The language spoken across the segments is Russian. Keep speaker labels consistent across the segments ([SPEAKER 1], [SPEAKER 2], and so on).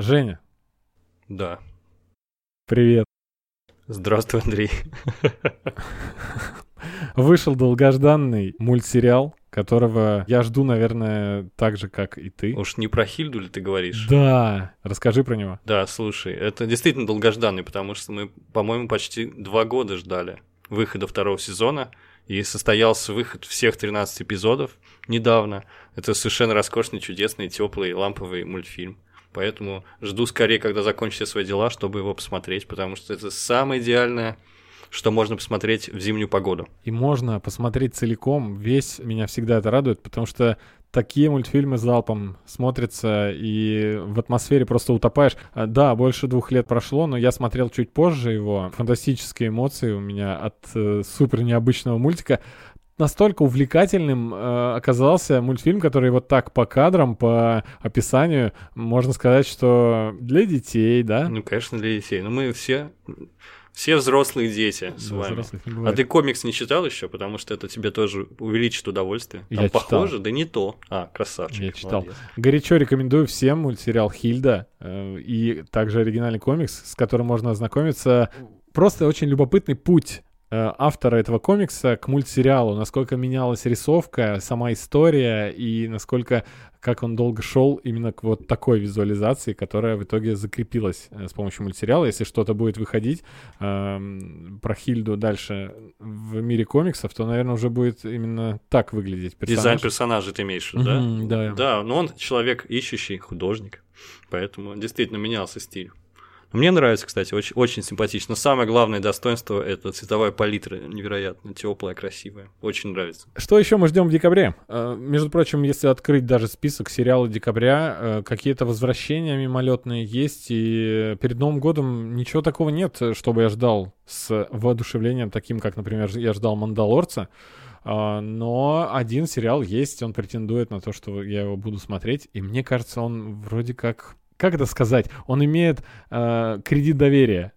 [SPEAKER 1] Женя,
[SPEAKER 2] Да.
[SPEAKER 1] привет.
[SPEAKER 2] Здравствуй, Андрей.
[SPEAKER 1] Вышел долгожданный мультсериал, которого я жду, наверное, так же, как и ты.
[SPEAKER 2] Уж не про Хильду ли ты говоришь?
[SPEAKER 1] Да, расскажи про него.
[SPEAKER 2] Да, слушай, это действительно долгожданный, потому что мы, по-моему, почти два года ждали выхода второго сезона, и состоялся выход всех 13 эпизодов недавно. Это совершенно роскошный, чудесный, теплый, ламповый мультфильм. Поэтому жду скорее, когда закончу все свои дела, чтобы его посмотреть, потому что это самое идеальное, что можно посмотреть в зимнюю погоду.
[SPEAKER 1] И можно посмотреть целиком, весь меня всегда это радует, потому что такие мультфильмы залпом смотрятся, и в атмосфере просто утопаешь. А, Да, больше двух лет прошло, но я смотрел чуть позже его. Фантастические эмоции у меня от э, супер необычного мультика. Настолько увлекательным э, оказался мультфильм, который вот так по кадрам, по описанию, можно сказать, что для детей, да?
[SPEAKER 2] Ну, конечно, для детей. Но мы все, все взрослые дети с
[SPEAKER 1] Для
[SPEAKER 2] вами. А ты комикс не читал еще, потому что это тебе тоже увеличит удовольствие. Там
[SPEAKER 1] Я читал.
[SPEAKER 2] похоже, да не то. А, красавчик.
[SPEAKER 1] Я читал.
[SPEAKER 2] молодец.
[SPEAKER 1] Горячо рекомендую всем мультсериал «Хильда» э, и также оригинальный комикс, с которым можно ознакомиться. Просто очень любопытный путь автора этого комикса к мультсериалу, насколько менялась рисовка, сама история и насколько как он долго шел именно к вот такой визуализации, которая в итоге закрепилась э, с помощью мультсериала. Если что-то будет выходить эм, про Хильду дальше в мире комиксов, то, наверное, уже будет именно так выглядеть персонаж.
[SPEAKER 2] Дизайн персонажа ты имеешь в виду, да?
[SPEAKER 1] Мгм, да.
[SPEAKER 2] Да, но он человек ищущий, художник. Поэтому действительно менялся стиль. Мне нравится, кстати, очень, очень симпатично. Самое главное достоинство это цветовая палитра невероятно теплая, красивая. Очень нравится.
[SPEAKER 1] Что еще мы ждем в декабре? Э, Между прочим, если открыть даже список сериалов декабря, э, какие-то возвращения мимолетные есть, и перед Новым годом ничего такого нет, чтобы я ждал с воодушевлением, таким, как, например, я ждал «Мандалорца». А, Но один сериал есть, он претендует на то, что я его буду смотреть, и мне кажется, он вроде как... Как это сказать? Он имеет э, кредит доверия.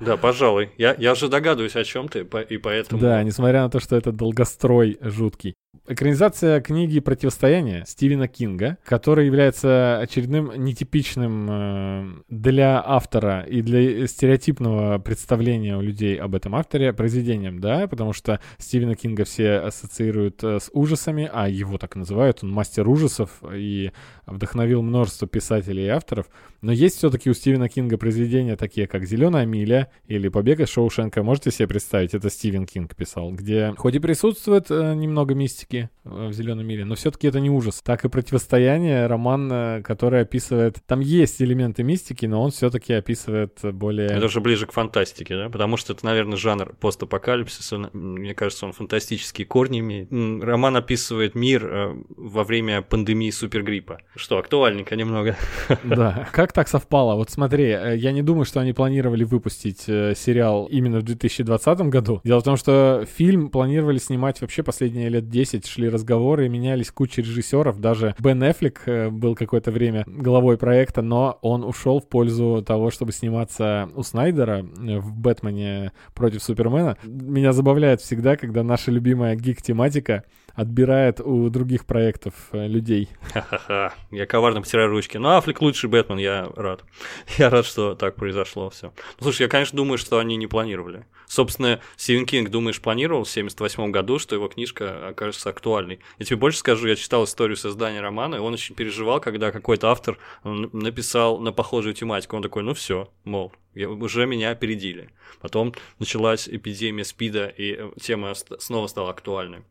[SPEAKER 2] Да, пожалуй. Я, я уже догадываюсь, о чем ты, и поэтому.
[SPEAKER 1] Да, несмотря на то, что это долгострой жуткий. Экранизация книги «Противостояние» Стивена Кинга, который является очередным нетипичным э, для автора и для стереотипного представления у людей об этом авторе произведением, да, потому что Стивена Кинга все ассоциируют э, с ужасами, а его так называют, он мастер ужасов и вдохновил множество писателей и авторов. Но есть все-таки у Стивена Кинга произведения такие, как «Зеленая миля» или «Побег из Шоушенка». Можете себе представить, это Стивен Кинг писал, где хоть и присутствует э, немного мистики э, в «Зеленой миле», но все-таки это не ужас. Так и «Противостояние» — роман, который описывает... Там есть элементы мистики, но он все-таки описывает более...
[SPEAKER 2] Это уже ближе к фантастике, да? Потому что это, наверное, жанр постапокалипсиса. Мне кажется, он фантастические корни имеет. Роман описывает мир э, во время пандемии супергриппа. Что, актуальненько немного.
[SPEAKER 1] Да. Как так совпало? Вот смотри, э, я не думаю, что они планировали выпустить сериал именно в 2020 году. Дело в том, что фильм планировали снимать вообще последние лет 10, шли разговоры, менялись куча режиссеров, даже Бен Эффлек э, был какое-то время главой проекта, но он ушел в пользу того, чтобы сниматься у Снайдера э, в «Бэтмене против Супермена». Меня забавляет всегда, когда наша любимая гик-тематика отбирает у других проектов э, людей.
[SPEAKER 2] Ха-ха-ха. Я коварно потираю ручки. Ну, Аффлек лучший Бэтмен, я рад. Я рад, что так произошло все. Ну, слушай, я, конечно, думаю, что они не планировали. Собственно, Стивен Кинг, думаешь, планировал в 78 году, что его книжка окажется актуальной. Я тебе больше скажу, я читал историю создания романа, и он очень переживал, когда какой-то автор написал на похожую тематику. Он такой, ну все, мол, я- уже меня опередили. Потом началась эпидемия СПИДа, и э, тема снова стала актуальной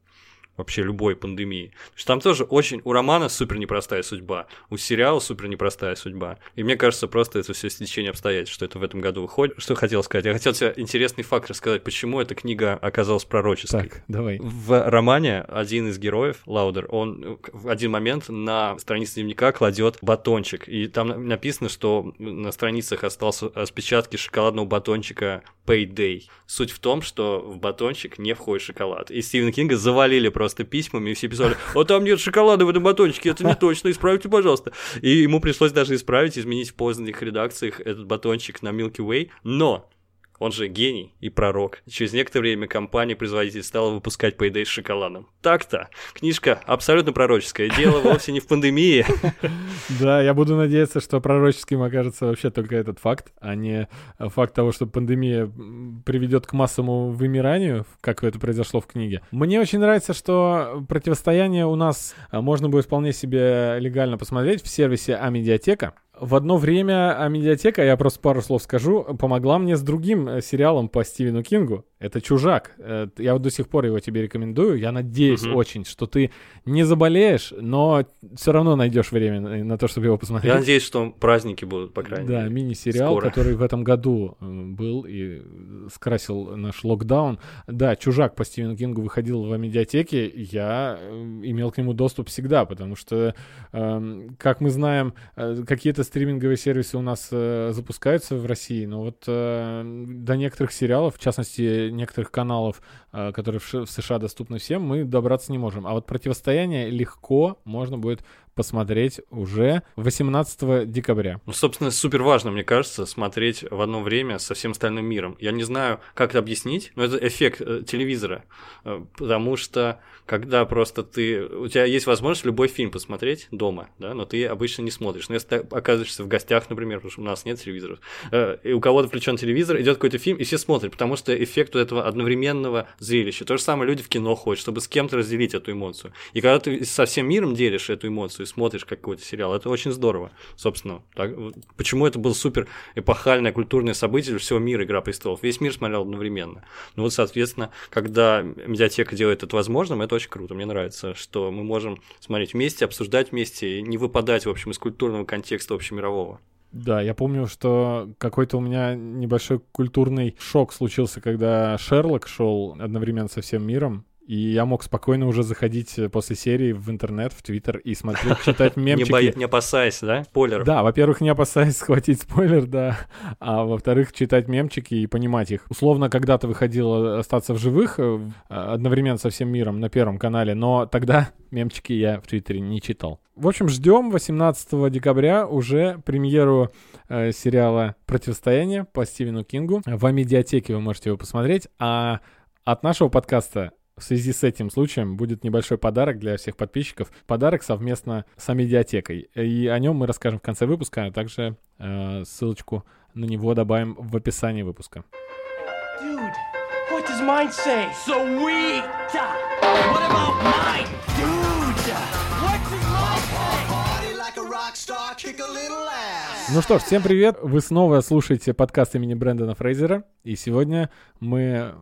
[SPEAKER 2] вообще любой пандемии. Потому что там тоже очень... У романа супер непростая судьба, у сериала супер непростая судьба. И мне кажется, просто это все стечение обстоятельств, что это в этом году выходит. Что хотел сказать? Я хотел тебе интересный факт рассказать, почему эта книга оказалась пророческой.
[SPEAKER 1] Так, давай.
[SPEAKER 2] В романе один из героев, Лаудер, он в один момент на странице дневника кладет батончик. И там на- написано, что на страницах остался распечатки шоколадного батончика Payday. Суть в том, что в батончик не входит шоколад. И Стивена Кинга завалили просто письмами, и все писали, а там нет шоколада в этом батончике, это не точно, исправьте, пожалуйста. И ему пришлось даже исправить, изменить в поздних редакциях этот батончик на Milky Way. Но он же гений и пророк. Через некоторое время компания-производитель стала выпускать Payday с шоколадом. Так-то. Книжка абсолютно пророческая. Дело вовсе не в пандемии.
[SPEAKER 1] Да, я буду надеяться, что пророческим окажется вообще только этот факт, а не факт того, что пандемия приведет к массовому вымиранию, как это произошло в книге. Мне очень нравится, что противостояние у нас можно будет вполне себе легально посмотреть в сервисе Амедиатека. В одно время а медиатека, я просто пару слов скажу, помогла мне с другим э, сериалом по Стивену Кингу. Это «Чужак». Э, я вот до сих пор его тебе рекомендую. Я надеюсь угу. очень, что ты не заболеешь, но все равно найдешь время на то, чтобы его посмотреть.
[SPEAKER 2] Я надеюсь, что праздники будут, по крайней
[SPEAKER 1] мере. Да, мини-сериал, Скоро. который в этом году э, был и скрасил наш локдаун. Да, «Чужак» по Стивену Кингу выходил в медиатеке. Я имел к нему доступ всегда, потому что, эм, как мы знаем, какие-то стриминговые сервисы у нас э, запускаются в России, но вот э, до некоторых сериалов, в частности, некоторых каналов, э, которые в, в США доступны всем, мы добраться не можем. А вот противостояние легко можно будет посмотреть уже 18 декабря.
[SPEAKER 2] Ну, собственно, супер важно, мне кажется, смотреть в одно время со всем остальным миром. Я не знаю, как это объяснить, но это эффект э, телевизора. Э, потому что когда просто ты... У тебя есть возможность любой фильм посмотреть дома, да, но ты обычно не смотришь. Но если ты оказываешься в гостях, например, потому что у нас нет телевизоров, э, и у кого-то включен телевизор, идет какой-то фильм, и все смотрят, потому что эффект вот этого одновременного зрелища. То же самое люди в кино ходят, чтобы с кем-то разделить эту эмоцию. И когда ты со всем миром делишь эту эмоцию, и смотришь какой-то сериал, это очень здорово, собственно. Так, почему это было супер эпохальное культурное событие всего мира «Игра престолов»? Весь мир смотрел одновременно. Ну вот, соответственно, когда медиатека делает это возможным, это очень круто. Мне нравится, что мы можем смотреть вместе, обсуждать вместе и не выпадать, в общем, из культурного контекста общемирового.
[SPEAKER 1] Да, я помню, что какой-то у меня небольшой культурный шок случился, когда Шерлок шел одновременно со всем миром. И я мог спокойно уже заходить э, после серии в интернет, в Твиттер и смотреть, читать мемчики.
[SPEAKER 2] Не, боя... не опасаясь, да, спойлеров?
[SPEAKER 1] Да, во-первых, не опасаясь схватить спойлер, да, а во-вторых, читать мемчики и понимать их. Условно, когда-то выходило «Остаться в живых» э, одновременно со всем миром на Первом канале, но тогда мемчики я в Твиттере не читал. В общем, ждем 18 декабря уже премьеру э, сериала «Противостояние» по Стивену Кингу. В медиатеке вы можете его посмотреть, а от нашего подкаста в связи с этим случаем будет небольшой подарок для всех подписчиков. Подарок совместно с Амедиатекой. И о нем мы расскажем в конце выпуска, а также э, ссылочку на него добавим в описании выпуска. Dude, what does mine say? Sweet! What about mine? Dude! What does mine say? Ну что ж, всем привет! Вы снова слушаете подкаст имени Брэндона Фрейзера. И сегодня мы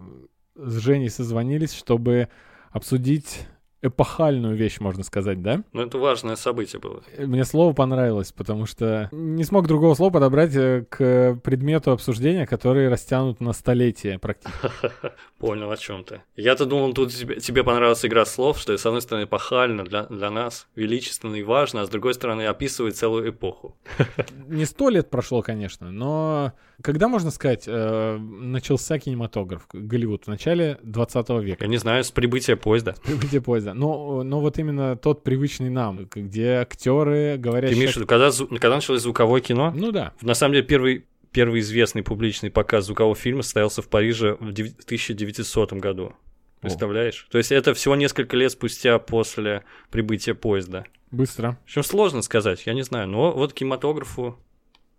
[SPEAKER 1] с Женей созвонились, чтобы обсудить эпохальную вещь, можно сказать, да?
[SPEAKER 2] Ну, это важное событие было.
[SPEAKER 1] Мне слово понравилось, потому что не смог другого слова подобрать э, к предмету обсуждения, который растянут на столетие практически.
[SPEAKER 2] Понял, о чем ты. Я-то думал, тут тебе, понравилась игра слов, что, с одной стороны, эпохально для, для нас, величественно и важно, а с другой стороны, описывает целую эпоху.
[SPEAKER 1] Не сто лет прошло, конечно, но когда, можно сказать, э, начался кинематограф, Голливуд? В начале 20 века.
[SPEAKER 2] Я не знаю, с прибытия поезда. С
[SPEAKER 1] прибытия поезда. Но, но вот именно тот привычный нам, где актеры говорят...
[SPEAKER 2] Ты имеешь в виду, когда, когда началось звуковое кино?
[SPEAKER 1] Ну да.
[SPEAKER 2] На самом деле, первый, первый известный публичный показ звукового фильма состоялся в Париже в 1900 году. Представляешь? О. То есть это всего несколько лет спустя после прибытия поезда.
[SPEAKER 1] Быстро.
[SPEAKER 2] Общем, сложно сказать, я не знаю. Но вот кинематографу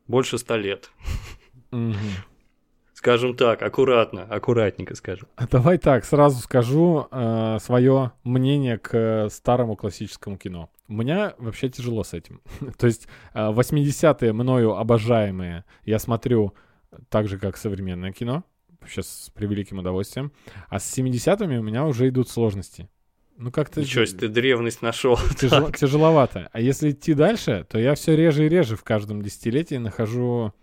[SPEAKER 2] больше ста лет. Угу. Скажем так, аккуратно, аккуратненько скажем.
[SPEAKER 1] А давай так, сразу скажу э, свое мнение к старому классическому кино. У меня вообще тяжело с этим. То есть э, 80-е мною обожаемые я смотрю так же, как современное кино, сейчас с превеликим удовольствием. А с 70-ми у меня уже идут сложности. Ну как-то...
[SPEAKER 2] Ничего себе, ты древность нашел.
[SPEAKER 1] Тяжело, тяжеловато. А если идти дальше, то я все реже и реже в каждом десятилетии нахожу Э,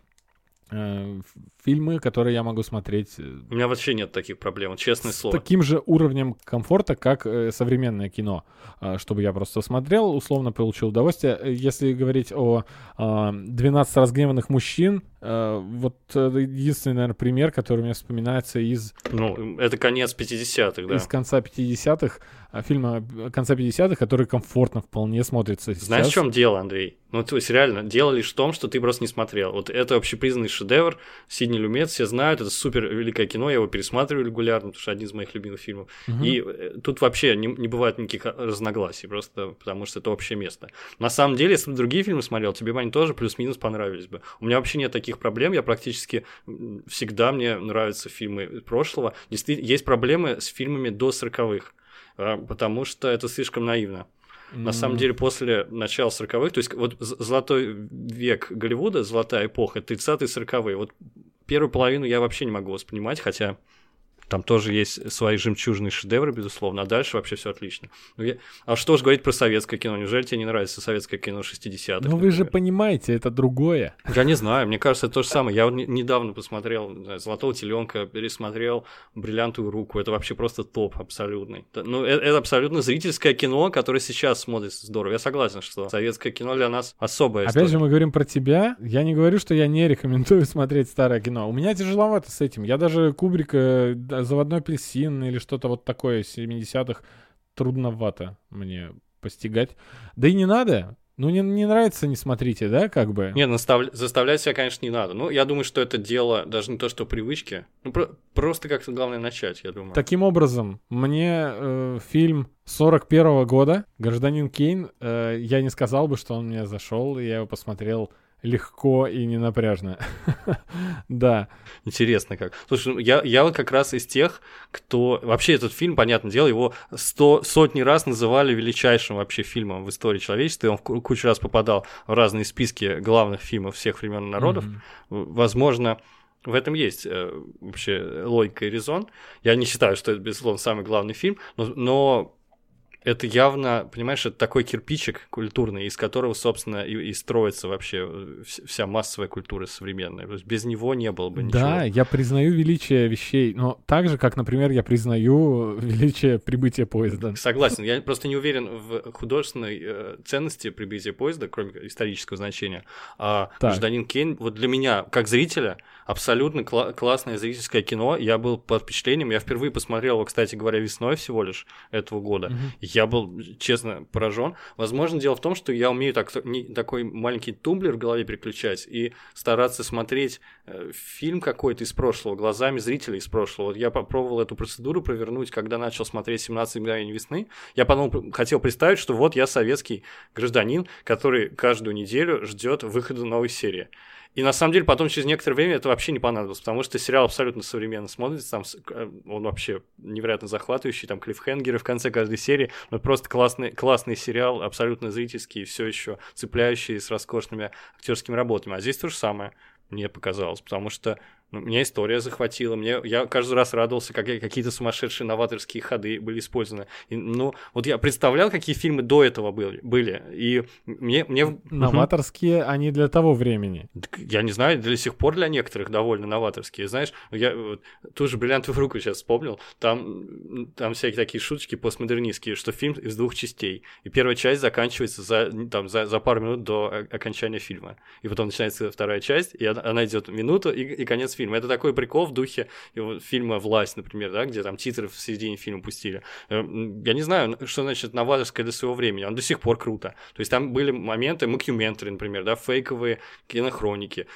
[SPEAKER 1] фильмы, которые я могу смотреть. Э,
[SPEAKER 2] У меня вообще нет таких проблем, честное
[SPEAKER 1] с
[SPEAKER 2] слово.
[SPEAKER 1] таким же уровнем комфорта, как э, современное кино. Э, чтобы я просто смотрел, условно получил удовольствие. Если говорить о э, 12 разгневанных мужчин, Э, вот э, единственный, наверное, пример, который мне вспоминается из...
[SPEAKER 2] Ну, это конец 50-х, да.
[SPEAKER 1] Из конца 50-х, а, фильма конца 50-х, который комфортно вполне смотрится сейчас.
[SPEAKER 2] Знаешь, в чем дело, Андрей? Ну, то есть, реально, дело лишь в том, что ты просто не смотрел. Вот это общепризнанный шедевр, Сидни Люмет, все знают, это супер великое кино, я его пересматриваю регулярно, потому что один из моих любимых фильмов. Угу. И э, тут вообще не, не бывает никаких разногласий, просто потому что это общее место. На самом деле, если бы другие фильмы смотрел, тебе бы они тоже плюс-минус понравились бы. У меня вообще нет таких проблем, я практически всегда, мне нравятся фильмы прошлого. Действительно, есть проблемы с фильмами до 40-х, а, потому что это слишком наивно. На самом деле, после начала 40-х, то есть вот золотой век Голливуда, золотая эпоха, 30-е, 40-е, вот первую половину я вообще не могу воспринимать, хотя там тоже есть свои жемчужные шедевры, безусловно, а дальше вообще все отлично. Ну, я... А что же говорить про советское кино? Неужели тебе не нравится советское кино 60-х?
[SPEAKER 1] Ну вы же понимаете, это другое.
[SPEAKER 2] Я не знаю, мне кажется, это то же самое. Я вот недавно посмотрел знаю, «Золотого теленка», пересмотрел «Бриллиантовую руку». Это вообще просто топ абсолютный. Ну, это, это абсолютно зрительское кино, которое сейчас смотрится здорово. Я согласен, что советское кино для нас особое.
[SPEAKER 1] Опять история. же, мы говорим про тебя. Я не говорю, что я не рекомендую смотреть старое кино. У меня тяжеловато с этим. Я даже Кубрика заводной апельсин или что-то вот такое 70-х трудновато мне постигать. Да и не надо. Ну, не, не нравится, не смотрите, да, как бы?
[SPEAKER 2] Нет, настав... заставлять себя, конечно, не надо. Ну, я думаю, что это дело даже не то, что привычки. Ну, про... просто как-то главное начать, я думаю.
[SPEAKER 1] Таким образом, мне э, фильм 41 -го года «Гражданин Кейн», э, я не сказал бы, что он мне зашел, я его посмотрел легко и не напряжно. да.
[SPEAKER 2] Интересно как. Слушай, ну, я, я вот как раз из тех, кто... Вообще этот фильм, понятное дело, его сто, сотни раз называли величайшим вообще фильмом в истории человечества, и он кучу раз попадал в разные списки главных фильмов всех времен и народов. Mm-hmm. Возможно, в этом есть э, вообще логика и резон. Я не считаю, что это, безусловно, самый главный фильм, но, но это явно, понимаешь, это такой кирпичик культурный, из которого, собственно, и, и строится вообще э, вся массовая культура современная. То есть без него не было бы ничего.
[SPEAKER 1] Да, я признаю величие вещей, но так же, как, например, я признаю величие прибытия поезда.
[SPEAKER 2] Согласен, я просто не уверен в художественной э, ценности прибытия поезда, кроме исторического значения. А. «Гражданин Кейн», вот для меня, как зрителя, абсолютно кла- классное зрительское кино. Я был под впечатлением. Я впервые посмотрел его, кстати говоря, весной всего лишь этого года. Mm-hmm. Я был, честно, поражен. Возможно, дело в том, что я умею так, не, такой маленький тумблер в голове переключать и стараться смотреть э, фильм какой-то из прошлого глазами зрителя из прошлого. Вот я попробовал эту процедуру провернуть, когда начал смотреть «17 мгновений весны». Я потом хотел представить, что вот я советский гражданин, который каждую неделю ждет выхода новой серии. И на самом деле потом через некоторое время это вообще не понадобилось, потому что сериал абсолютно современно смотрится, там э, он вообще невероятно захватывающий, там клиффхенгеры в конце каждой серии, но просто классный, классный сериал, абсолютно зрительский, все еще цепляющий с роскошными актерскими работами. А здесь то же самое мне показалось, потому что ну, меня история захватила, мне, я каждый раз радовался, как какие-то сумасшедшие новаторские ходы были использованы. И, ну, вот я представлял, какие фильмы до этого были, были и мне... мне...
[SPEAKER 1] Новаторские угу. они для того времени.
[SPEAKER 2] Я не знаю, до сих пор для некоторых довольно новаторские. Знаешь, я вот, ту же «Бриллиантовую руку» сейчас вспомнил, там, там всякие такие шуточки постмодернистские, что фильм из двух частей, и первая часть заканчивается за, там, за, за пару минут до окончания фильма, и потом начинается вторая часть, и она, она идет минуту, и, и конец фильма. Это такой прикол в духе фильма «Власть», например, да, где там титры в середине фильма пустили. Э, я не знаю, что значит новаторское для своего времени, он до сих пор круто. То есть там были моменты, мокюментари, например, да, фейковые кинохроники,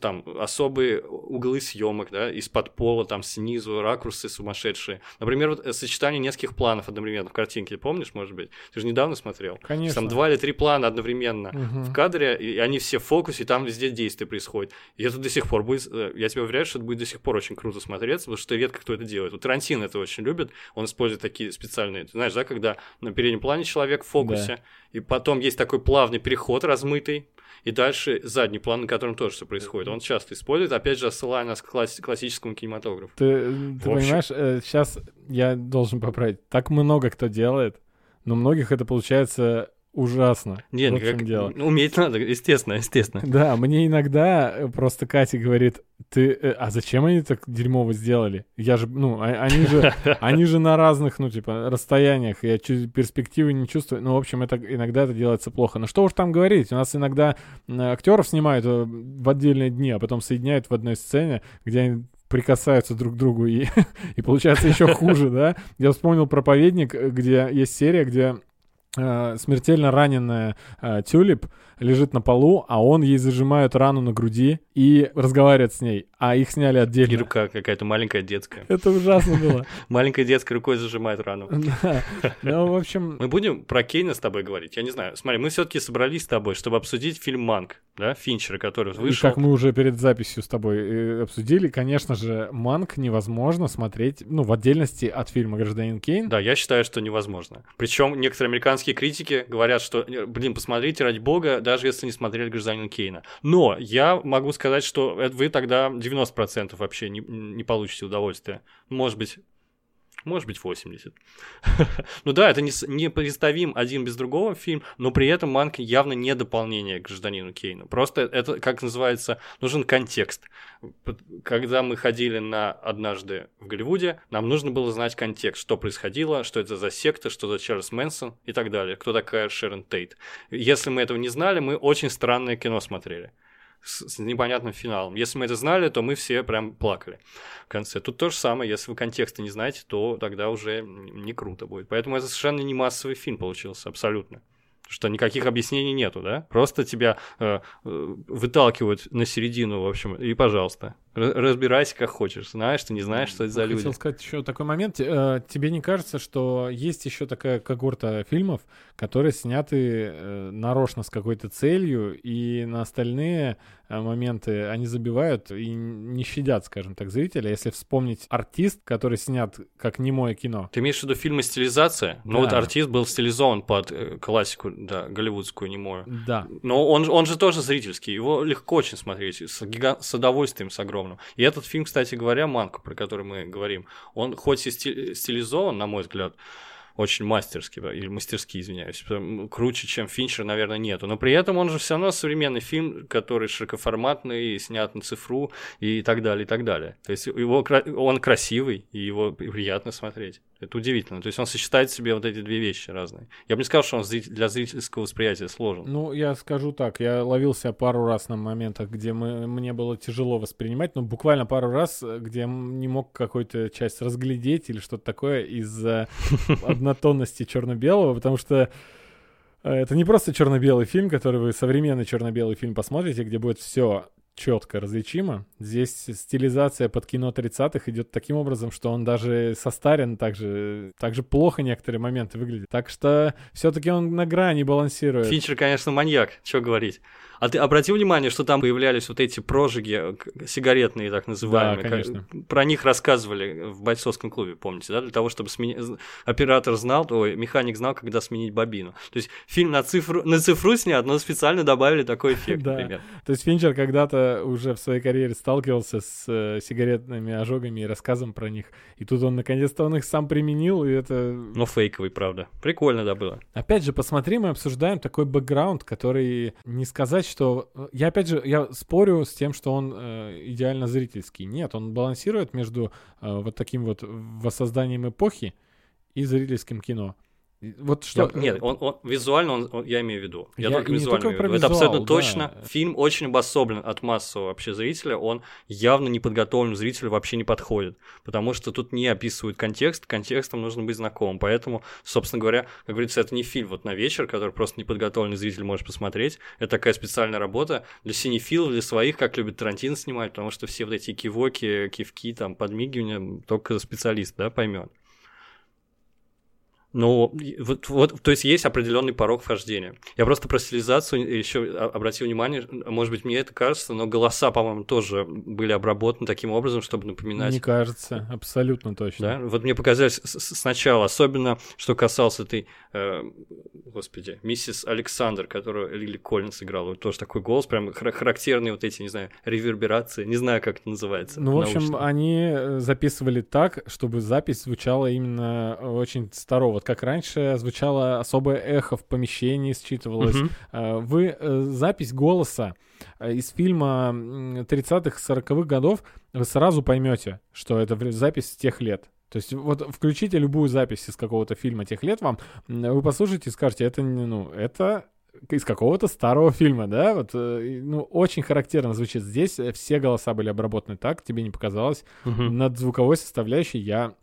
[SPEAKER 2] там особые углы съемок, да, из-под пола, там снизу, ракурсы сумасшедшие. Например, вот э, сочетание нескольких планов одновременно в картинке, помнишь, может быть? Ты же недавно смотрел?
[SPEAKER 1] Конечно.
[SPEAKER 2] Там два или три плана одновременно угу. в кадре, и они все в фокусе, и там везде действие происходит. И это до сих пор будет, э, я тебя уверяю, что это будет до сих пор очень круто смотреться, потому что редко кто это делает. Вот Тарантино это очень любит, он использует такие специальные, ты знаешь, да, когда на переднем плане человек в фокусе, да. и потом есть такой плавный переход размытый, и дальше задний план, на котором тоже все происходит. Он часто использует, опять же, ссылая нас к класс- классическому кинематографу.
[SPEAKER 1] Ты, ты понимаешь, э, сейчас я должен поправить. Так много кто делает, но многих это получается ужасно.
[SPEAKER 2] Не,
[SPEAKER 1] вот в чем
[SPEAKER 2] как...
[SPEAKER 1] дело.
[SPEAKER 2] уметь надо, естественно, естественно.
[SPEAKER 1] Да, мне иногда э, просто Катя говорит, ты, э, а зачем они так дерьмово сделали? Я же, ну, а- они же, они же на разных, ну, типа, расстояниях, я перспективы не чувствую. Ну, в общем, это иногда это делается плохо. Но что уж там говорить, у нас иногда актеров снимают э, в отдельные дни, а потом соединяют в одной сцене, где они прикасаются друг к другу, и, и получается еще хуже, да? Я вспомнил «Проповедник», где есть серия, где смертельно раненая э, Тюлип лежит на полу, а он ей зажимает рану на груди и разговаривает с ней, а их сняли
[SPEAKER 2] И
[SPEAKER 1] отдельно.
[SPEAKER 2] рука какая-то маленькая детская.
[SPEAKER 1] Это ужасно было.
[SPEAKER 2] Маленькая детская рукой зажимает рану.
[SPEAKER 1] Ну, в общем,
[SPEAKER 2] Мы будем про Кейна с тобой говорить? Я не знаю. Смотри, мы все-таки собрались с тобой, чтобы обсудить фильм «Манк», да, Финчера, который
[SPEAKER 1] и
[SPEAKER 2] вышел.
[SPEAKER 1] как мы уже перед записью с тобой э, обсудили, конечно же, Манк невозможно смотреть, ну, в отдельности от фильма «Гражданин Кейн».
[SPEAKER 2] Да, я считаю, что невозможно. Причем некоторые американские критики говорят, что, э, блин, посмотрите, ради бога, даже если не смотрели «Гражданина Кейна». Но я могу сказать, что вы тогда 90% вообще не, не получите удовольствия. Может быть, может быть, 80. ну да, это не, не представим один без другого фильм, но при этом Манк явно не дополнение к гражданину Кейну. Просто это, как называется, нужен контекст. Когда мы ходили на однажды в Голливуде, нам нужно было знать контекст, что происходило, что это за секта, что за Чарльз Мэнсон и так далее, кто такая Шерон Тейт. Если мы этого не знали, мы очень странное кино смотрели с, непонятным финалом. Если мы это знали, то мы все прям плакали в конце. Тут то же самое, если вы контекста не знаете, то тогда уже не круто будет. Поэтому это совершенно не массовый фильм получился, абсолютно. Что никаких объяснений нету, да? Просто тебя э, э, выталкивают на середину, в общем, и пожалуйста. Ра- Разбирайся как хочешь. Знаешь, ты не знаешь, что это за люди.
[SPEAKER 1] Хотел сказать еще такой момент. Э, Тебе не кажется, что есть еще такая когорта фильмов, которые сняты э, нарочно с какой-то целью, и на остальные э, моменты они забивают и не щадят, скажем так, зрителя. Если вспомнить артист, который снят как немое кино.
[SPEAKER 2] Ты имеешь в виду фильмы стилизация? Ну вот
[SPEAKER 1] Да.
[SPEAKER 2] артист был стилизован под классику, да, голливудскую немую.
[SPEAKER 1] Да.
[SPEAKER 2] Но он, же- он же тоже зрительский, его легко очень смотреть, с, гига- с удовольствием, с огромным. И этот фильм, кстати говоря, «Манка», про который мы говорим, он хоть и стили- стилизован, на мой взгляд, очень мастерски, или мастерски, извиняюсь, круче, чем Финчер, наверное, нету. Но при этом он же все равно современный фильм, который широкоформатный, снят на цифру и так далее, и так далее. То есть его, он красивый, и его приятно смотреть. Это удивительно. То есть он сочетает в себе вот эти две вещи разные. Я бы не сказал, что он для зрительского восприятия сложен.
[SPEAKER 1] Ну, я скажу так, я ловился пару раз на моментах, где мы, мне было тяжело воспринимать, ну, буквально пару раз, где не мог какую-то часть разглядеть или что-то такое из-за однотонности черно-белого, потому что э, это не просто черно-белый фильм, который вы современный черно-белый фильм посмотрите, где будет все четко различимо. Здесь стилизация под кино 30-х идет таким образом, что он даже состарен так же, так же плохо некоторые моменты выглядит. Так что все-таки он на грани балансирует.
[SPEAKER 2] Финчер, конечно, маньяк, что говорить. А ты обратил внимание, что там появлялись вот эти прожиги э, сигаретные, так называемые?
[SPEAKER 1] Да,
[SPEAKER 2] Как-
[SPEAKER 1] конечно.
[SPEAKER 2] Про них рассказывали в бойцовском клубе, помните, да? Для того, чтобы смени- оператор знал, ой, механик знал, когда сменить бобину. То есть фильм на цифру, на цифру снят, но специально добавили такой эффект,
[SPEAKER 1] Да.
[SPEAKER 2] например.
[SPEAKER 1] То есть Финчер когда-то уже в своей карьере сталкивался с э, сигаретными ожогами и рассказом про них. И тут он наконец-то он их сам применил, и это...
[SPEAKER 2] Но фейковый, правда. Прикольно, да, было.
[SPEAKER 1] Опять же, посмотри, мы обсуждаем такой бэкграунд, который не сказать, что... Я опять же, я спорю с тем, что он э, идеально зрительский. Нет, он балансирует между э, вот таким вот воссозданием эпохи и зрительским кино. Вот что...
[SPEAKER 2] Я- нет, он, он- визуально, он, он- я имею в виду. Я,
[SPEAKER 1] Я
[SPEAKER 2] только визуально
[SPEAKER 1] только
[SPEAKER 2] имею в виду. Это абсолютно
[SPEAKER 1] визуал,
[SPEAKER 2] точно.
[SPEAKER 1] да.
[SPEAKER 2] Фильм очень обособлен от массового вообще зрителя. Он явно неподготовленному зрителю вообще не подходит. Потому что тут не описывают контекст. Контекстом нужно быть знакомым. Поэтому, собственно говоря, как говорится, это не фильм вот на вечер, который просто неподготовленный зритель может посмотреть. Это такая специальная работа для синефилов, для своих, как любит Тарантино снимать, потому что все вот эти кивоки, кивки, там, подмигивания только специалист, да, поймет. Ну, вот, вот, то есть есть определенный порог вхождения. Я просто про стилизацию еще обратил внимание, может быть, мне это кажется, но голоса, по-моему, тоже были обработаны таким образом, чтобы напоминать.
[SPEAKER 1] Не кажется, абсолютно точно.
[SPEAKER 2] Да? Вот мне показалось сначала, особенно что касалось этой, э, господи, миссис Александр, которую Лили Коллинс играла, вот тоже такой голос, прям хар- характерные вот эти, не знаю, реверберации, не знаю, как это называется.
[SPEAKER 1] Ну, в общем,
[SPEAKER 2] научно.
[SPEAKER 1] они э, записывали так, чтобы запись звучала именно очень старого Вот как раньше звучало особое эхо в помещении, считывалось.
[SPEAKER 2] Мгм.
[SPEAKER 1] Вы э, запись голоса э, из фильма м, 30-х, 40-х годов, вы сразу поймете, что это запись тех лет. То есть вот включите любую запись из какого-то фильма тех лет вам, вы послушаете и скажете, это, ну, это из какого-то старого фильма, да, вот, э, ну, очень характерно звучит здесь, все голоса были обработаны так, тебе не показалось,
[SPEAKER 2] Мгм.
[SPEAKER 1] над звуковой составляющей я,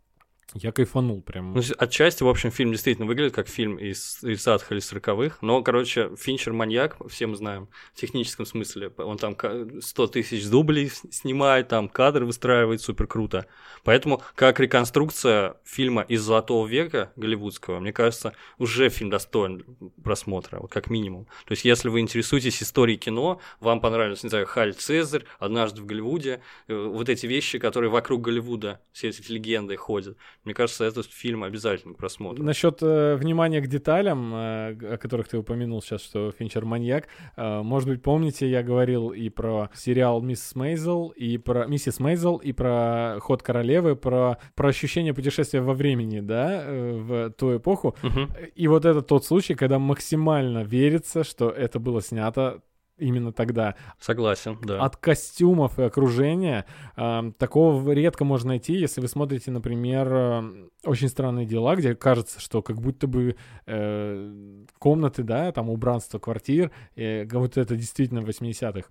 [SPEAKER 1] я кайфанул прям.
[SPEAKER 2] Ну, отчасти, в общем, фильм действительно выглядит как фильм из 30-х или 40-х, но, короче, Финчер маньяк, все мы знаем, в техническом смысле. Он там ка- 100 тысяч дублей снимает, там кадры выстраивает супер круто. Поэтому, как реконструкция фильма из «Золотого века» голливудского, мне кажется, уже фильм достоин просмотра, вот как минимум. То есть, если вы интересуетесь историей кино, вам понравилось, не знаю, Халь Цезарь, «Однажды в Голливуде», э, вот эти вещи, которые вокруг Голливуда, все эти легенды ходят, мне кажется, этот фильм обязательно к просмотру.
[SPEAKER 1] Насчет э, внимания к деталям, э, о которых ты упомянул сейчас, что Финчер маньяк. э, может быть, помните, я говорил и про сериал Мисс Мейзел, и про Миссис Мейзел, и про Ход королевы, про, про ощущение путешествия во времени, да, э, в ту эпоху.
[SPEAKER 2] Мгм.
[SPEAKER 1] И вот это тот случай, когда максимально верится, что это было снято именно тогда.
[SPEAKER 2] Согласен, да.
[SPEAKER 1] От костюмов и окружения эм, такого редко можно найти, если вы смотрите, например, эм, «Очень странные дела», где кажется, что как будто бы э, комнаты, да, там убранство квартир, э, как будто это действительно 80-х.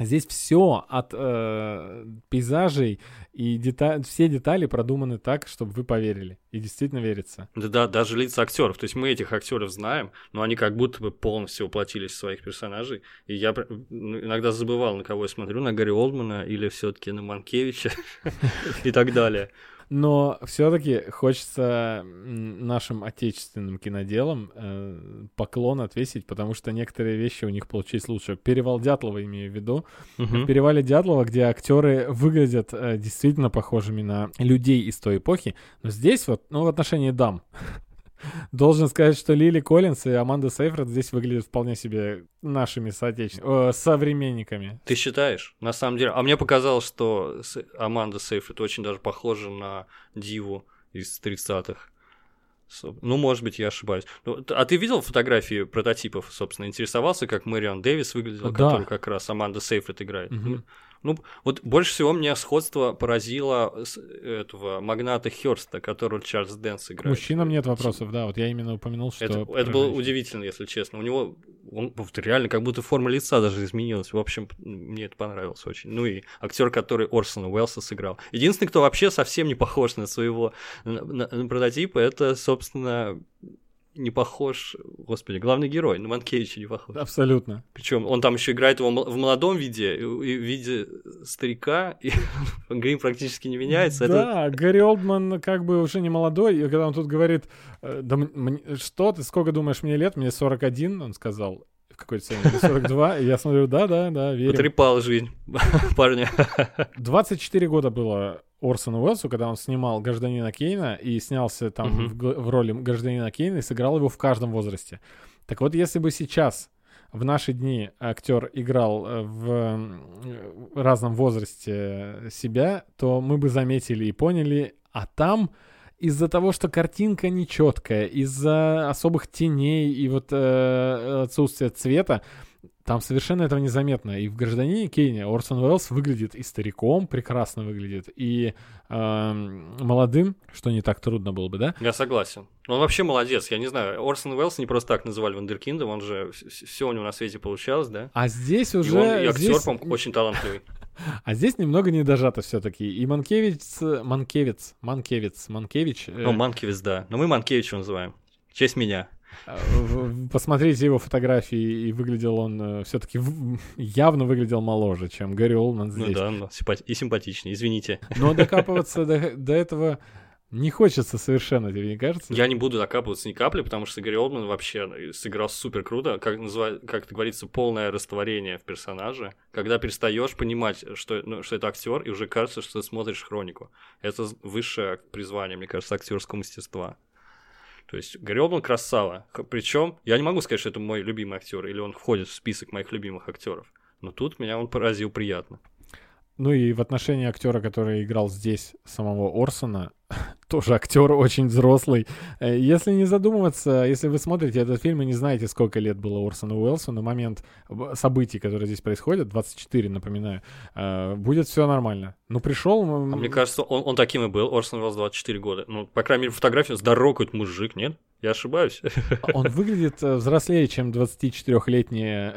[SPEAKER 1] Здесь все от э, пейзажей и дета- все детали продуманы так, чтобы вы поверили. И действительно верится.
[SPEAKER 2] Да, да, даже лица актеров. То есть мы этих актеров знаем, но они как будто бы полностью воплотились в своих персонажей. И я ну, иногда забывал, на кого я смотрю, на Гарри Олдмана или все-таки на Манкевича и так далее.
[SPEAKER 1] Но все-таки хочется нашим отечественным киноделам э, поклон отвесить, потому что некоторые вещи у них получились лучше. Перевал Дятлова имею в виду. В
[SPEAKER 2] Мгм.
[SPEAKER 1] перевале Дятлова, где актеры выглядят э, действительно похожими на людей из той эпохи. Но здесь вот, ну, в отношении дам. Должен сказать, что Лили Коллинс и Аманда Сейфред здесь выглядят вполне себе нашими соотечественниками, современниками.
[SPEAKER 2] Ты считаешь? На самом деле. А мне показалось, что Аманда Сейфрид очень даже похожа на Диву из 30-х. Со- Ну, может быть, я ошибаюсь. Ну, а ты видел фотографии прототипов, собственно, интересовался, как Мэрион Дэвис выглядела,
[SPEAKER 1] Да.
[SPEAKER 2] которую как раз Аманда Сейфрид играет?
[SPEAKER 1] Мгм.
[SPEAKER 2] Ну, вот больше всего меня сходство поразило с этого магната Хёрста, которого Чарльз Дэнс играет.
[SPEAKER 1] мужчинам нет вопросов, да, вот я именно упомянул, что...
[SPEAKER 2] Это, это было удивительно, если честно. У него он реально как будто форма лица даже изменилась. В общем, мне это понравилось очень. Ну и актер, который Орсона Уэллса сыграл. Единственный, кто вообще совсем не похож на своего на, на- на прототипа, это, собственно, не похож, господи, главный герой, на Манкевича не похож.
[SPEAKER 1] Абсолютно.
[SPEAKER 2] Причем он там еще играет его в молодом виде, в виде старика, и грим практически не меняется. Это
[SPEAKER 1] Да, Гарри Олдман как бы уже не молодой, и когда он тут говорит, э, да что ты, сколько думаешь мне лет? Мне 41, он сказал, какой-то сцене, мне 42, и я смотрю, да-да-да, верю.
[SPEAKER 2] потрепал жизнь парня.
[SPEAKER 1] 24 года было Орсону Уэллсу, когда он снимал «Гражданина Кейна» и снялся там
[SPEAKER 2] Мгм.
[SPEAKER 1] в, в роли гражданина Кейна и сыграл его в каждом возрасте. Так вот, если бы сейчас в наши дни актер играл э, в разном возрасте себя, то мы бы заметили и поняли, а там из-за того, что картинка нечеткая, из-за особых теней и вот э, отсутствия цвета, там совершенно этого незаметно. И в «Гражданине Кейне» Орсон Уэллс выглядит и стариком, прекрасно выглядит, и эм, молодым, что не так трудно было бы, да?
[SPEAKER 2] Я согласен. Он вообще молодец. Я не знаю, Орсон Уэллс не просто так называли Вундеркиндом, он же все у него на свете получалось, да?
[SPEAKER 1] А здесь
[SPEAKER 2] И
[SPEAKER 1] уже...
[SPEAKER 2] он и актер,
[SPEAKER 1] здесь-
[SPEAKER 2] по-моему, очень талантливый.
[SPEAKER 1] А здесь немного не дожато все-таки. И Манкевич, Манкевиц, Манкевиц, Манкевич... э,
[SPEAKER 2] Ну, Манкевич, да. Но мы Манкевича называем. В честь меня.
[SPEAKER 1] э, в- посмотрите его фотографии, и выглядел он все-таки явно выглядел моложе, чем Гарри Олман
[SPEAKER 2] Ну
[SPEAKER 1] здесь.
[SPEAKER 2] да, но симпати- и симпатичнее, извините.
[SPEAKER 1] Но докапываться до, до этого не хочется совершенно, тебе не кажется?
[SPEAKER 2] Я не буду докапываться ни капли, потому что Гарри Олдман вообще сыграл супер круто. Как, называют, как это говорится, полное растворение в персонаже. Когда перестаешь понимать, что, ну, что это актер, и уже кажется, что ты смотришь хронику. Это высшее призвание, мне кажется, актерского мастерства. То есть Гарри Олдман красава. Причем я не могу сказать, что это мой любимый актер, или он входит в список моих любимых актеров. Но тут меня он поразил приятно.
[SPEAKER 1] Ну и в отношении актера, который играл здесь самого Орсона, тоже актер очень взрослый. Э, если не задумываться, если вы смотрите этот фильм и не знаете, сколько лет было Орсону Уэллсу на момент событий, которые здесь происходят, 24, напоминаю, э, будет все нормально. Ну, пришел... А
[SPEAKER 2] мне кажется, он, он таким и был, Орсон Уэллс 24 года. Ну, по крайней мере, фотографию здоровый какой-то мужик, нет? Я ошибаюсь.
[SPEAKER 1] Он выглядит э, взрослее, чем 24-летние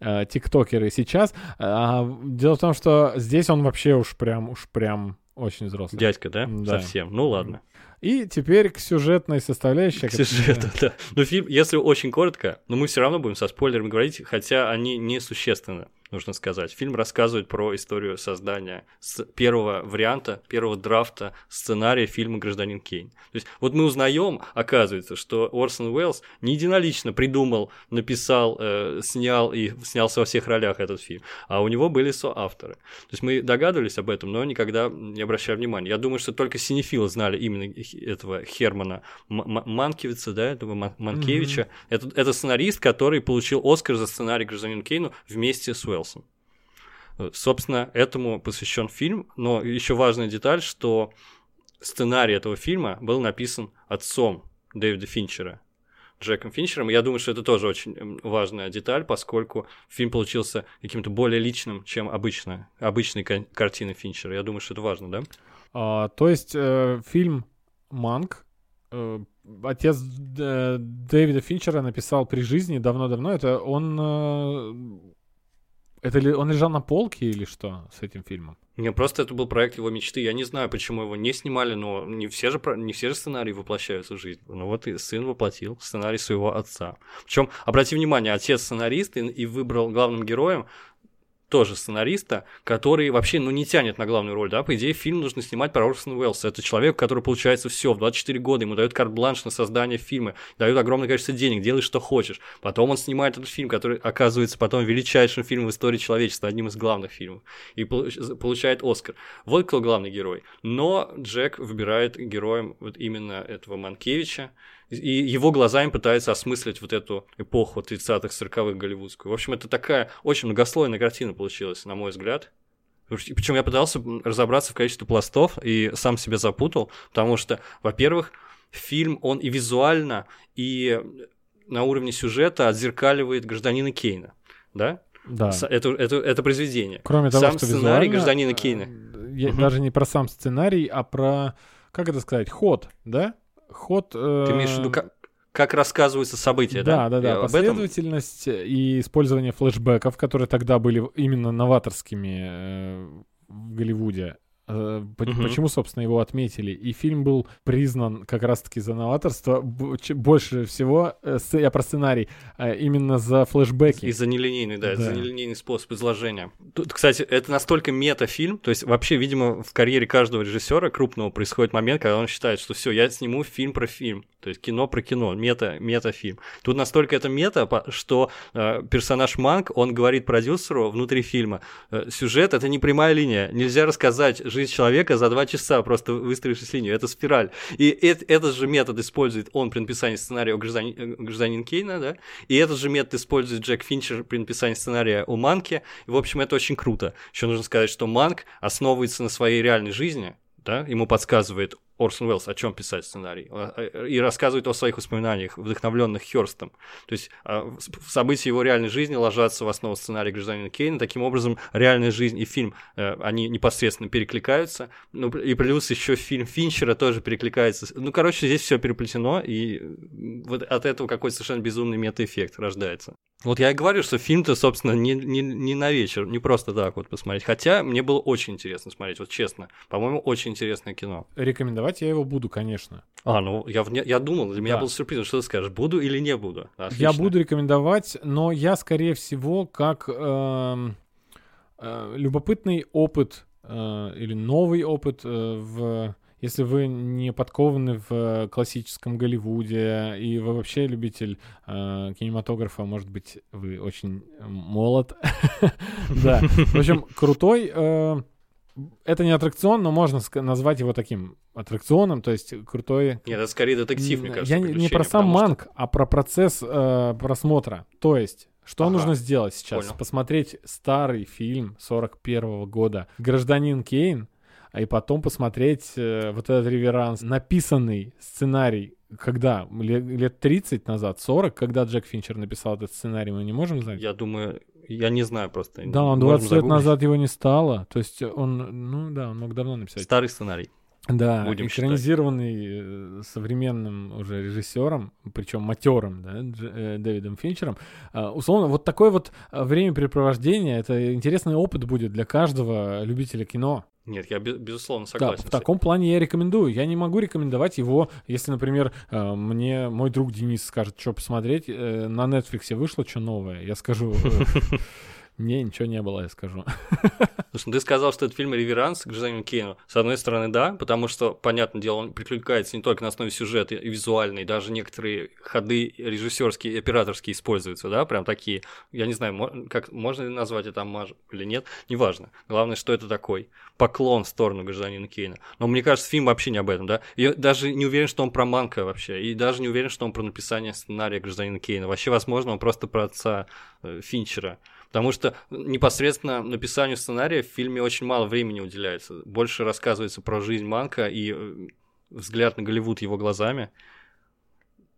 [SPEAKER 1] тиктокеры сейчас. А, дело в том, что здесь он вообще уж прям, уж прям очень взрослый.
[SPEAKER 2] Дядька, да? да. Совсем. Ну ладно.
[SPEAKER 1] И теперь к сюжетной составляющей.
[SPEAKER 2] К сюжету, да. Ну, фильм, если очень коротко, но мы все равно будем со спойлерами говорить, хотя они несущественны нужно сказать. Фильм рассказывает про историю создания с первого варианта, первого драфта сценария фильма «Гражданин Кейн». То есть вот мы узнаем, оказывается, что Орсон Уэллс не единолично придумал, написал, э, снял и снялся во всех ролях этот фильм, а у него были соавторы. То есть мы догадывались об этом, но никогда не обращали внимания. Я думаю, что только синефилы знали именно этого Хермана Манкевица, да, этого Манкевича. Mm-hmm. Это, это сценарист, который получил Оскар за сценарий «Гражданин Кейну» вместе с Уэллсом. Уэллсом. Собственно, этому посвящен фильм, но еще важная деталь, что сценарий этого фильма был написан отцом Дэвида Финчера, Джеком Финчером. Я думаю, что это тоже очень важная деталь, поскольку фильм получился каким-то более личным, чем обычно, обычные картины Финчера. Я думаю, что это важно, да?
[SPEAKER 1] А, то есть э, фильм «Манк» э, отец э, Дэвида Финчера написал при жизни давно-давно. Это он э, это ли он лежал на полке или что с этим фильмом?
[SPEAKER 2] Не, просто это был проект его мечты. Я не знаю, почему его не снимали, но не все же, не все же сценарии воплощаются в жизнь. Ну вот и сын воплотил сценарий своего отца. Причем, обрати внимание, отец сценарист и, и выбрал главным героем тоже сценариста, который вообще, ну, не тянет на главную роль, да, по идее, фильм нужно снимать про Орсона Уэллса. Это человек, который, получается, все в 24 года, ему дают карт-бланш на создание фильма, дают огромное количество денег, делай, что хочешь. Потом он снимает этот фильм, который оказывается потом величайшим фильмом в истории человечества, одним из главных фильмов, и получает Оскар. Вот кто главный герой. Но Джек выбирает героем вот именно этого Манкевича, и его глазами пытается осмыслить вот эту эпоху 30-х, 40-х голливудскую. В общем, это такая очень многослойная картина получилась, на мой взгляд. Причем я пытался разобраться в количестве пластов и сам себя запутал, потому что, во-первых, фильм, он и визуально, и на уровне сюжета отзеркаливает гражданина Кейна, да?
[SPEAKER 1] Да.
[SPEAKER 2] Это, это, это произведение.
[SPEAKER 1] Кроме того,
[SPEAKER 2] сам
[SPEAKER 1] что
[SPEAKER 2] сценарий гражданина Кейна.
[SPEAKER 1] Э, я, угу. Даже не про сам сценарий, а про, как это сказать, ход, да? Ход... Э...
[SPEAKER 2] Ты имеешь в виду, как, как рассказываются события, да?
[SPEAKER 1] Да, да, да. Последовательность этом? и использование флешбеков, которые тогда были именно новаторскими э, в Голливуде. Э, почему, собственно, его отметили? И фильм был признан как раз-таки за новаторство больше всего, э, я про сценарий, э, именно за флешбеки.
[SPEAKER 2] И за нелинейный, да, да. за нелинейный способ изложения. Тут, кстати, это настолько мета-фильм, то есть вообще, видимо, в карьере каждого режиссера крупного происходит момент, когда он считает, что все, я сниму фильм про фильм, то есть кино про кино, мета, мета-фильм. Тут настолько это мета, что э, персонаж Манк, он говорит продюсеру внутри фильма, э, сюжет — это не прямая линия, нельзя рассказать жизнь человека за два часа, просто выстроившись линию. Это спираль. И это, этот же метод использует он при написании сценария о гражданин, э, гражданин Кейна, да, и этот же метод использует Джек Финчер при написании сценария о Манке. И, в общем, это очень круто. Еще нужно сказать, что Манк основывается на своей реальной жизни, да, ему подсказывает Орсон Уэллс, о чем писать сценарий, и рассказывает о своих воспоминаниях, вдохновленных Хёрстом. То есть а, события его реальной жизни ложатся в основу сценария гражданина Кейна. Таким образом, реальная жизнь и фильм, э, они непосредственно перекликаются. Ну, и плюс еще фильм Финчера тоже перекликается. Ну, короче, здесь все переплетено, и вот от этого какой-то совершенно безумный мета-эффект рождается. Вот я и говорю, что фильм-то, собственно, не, не, не на вечер, не просто так вот посмотреть. Хотя мне было очень интересно смотреть, вот честно. По-моему, очень интересное кино.
[SPEAKER 1] Рекомендовать я его буду, конечно.
[SPEAKER 2] А, ну я, я думал, для меня да. был сюрприз, что ты скажешь, буду или не буду.
[SPEAKER 1] Отлично. Я буду рекомендовать, но я, скорее всего, как э, э, любопытный опыт э, или новый опыт э, в если вы не подкованы в классическом Голливуде и вы вообще любитель э, кинематографа, может быть, вы очень молод. Да. В общем, крутой. Э, это не аттракцион, но можно назвать его таким аттракционом, то есть крутой...
[SPEAKER 2] Нет, это скорее детектив, мне кажется.
[SPEAKER 1] Я не про сам манг, а про процесс э, просмотра. То есть, что нужно сделать сейчас? Посмотреть старый фильм 41 года «Гражданин Кейн», и потом посмотреть э, вот этот реверанс, написанный сценарий когда? Лет 30 назад, 40, когда Джек Финчер написал этот сценарий, мы не можем знать?
[SPEAKER 2] Я думаю, я не знаю просто.
[SPEAKER 1] Да, он 20 лет назад его не стало. То есть он, ну да, он мог давно написать.
[SPEAKER 2] Старый сценарий.
[SPEAKER 1] Да, Будем экранизированный считать. Э, современным уже режиссером, причем матерым, да, э, Дэвидом Финчером. А, условно, вот такое вот времяпрепровождение, это интересный опыт будет для каждого любителя кино.
[SPEAKER 2] Нет, я безусловно согласен.
[SPEAKER 1] Да, в таком плане я рекомендую. Я не могу рекомендовать его, если, например, э, мне мой друг Денис скажет, что посмотреть. Э, на Netflix вышло что новое. Я скажу, э, Не, ничего не было, я скажу.
[SPEAKER 2] Слушай, ну ты сказал, что это фильм «Реверанс» к гражданину Кейну. С одной стороны, да, потому что, понятное дело, он приключается не только на основе сюжета и визуальной, даже некоторые ходы режиссерские и операторские используются, да, прям такие. Я не знаю, как можно ли назвать это аммаж или нет, неважно. Главное, что это такой поклон в сторону гражданина Кейна. Но мне кажется, фильм вообще не об этом, да. Я даже не уверен, что он про Манка вообще, и даже не уверен, что он про написание сценария гражданина Кейна. Вообще, возможно, он просто про отца э, Финчера. Потому что непосредственно написанию сценария в фильме очень мало времени уделяется. Больше рассказывается про жизнь Манка и э, взгляд на Голливуд его глазами.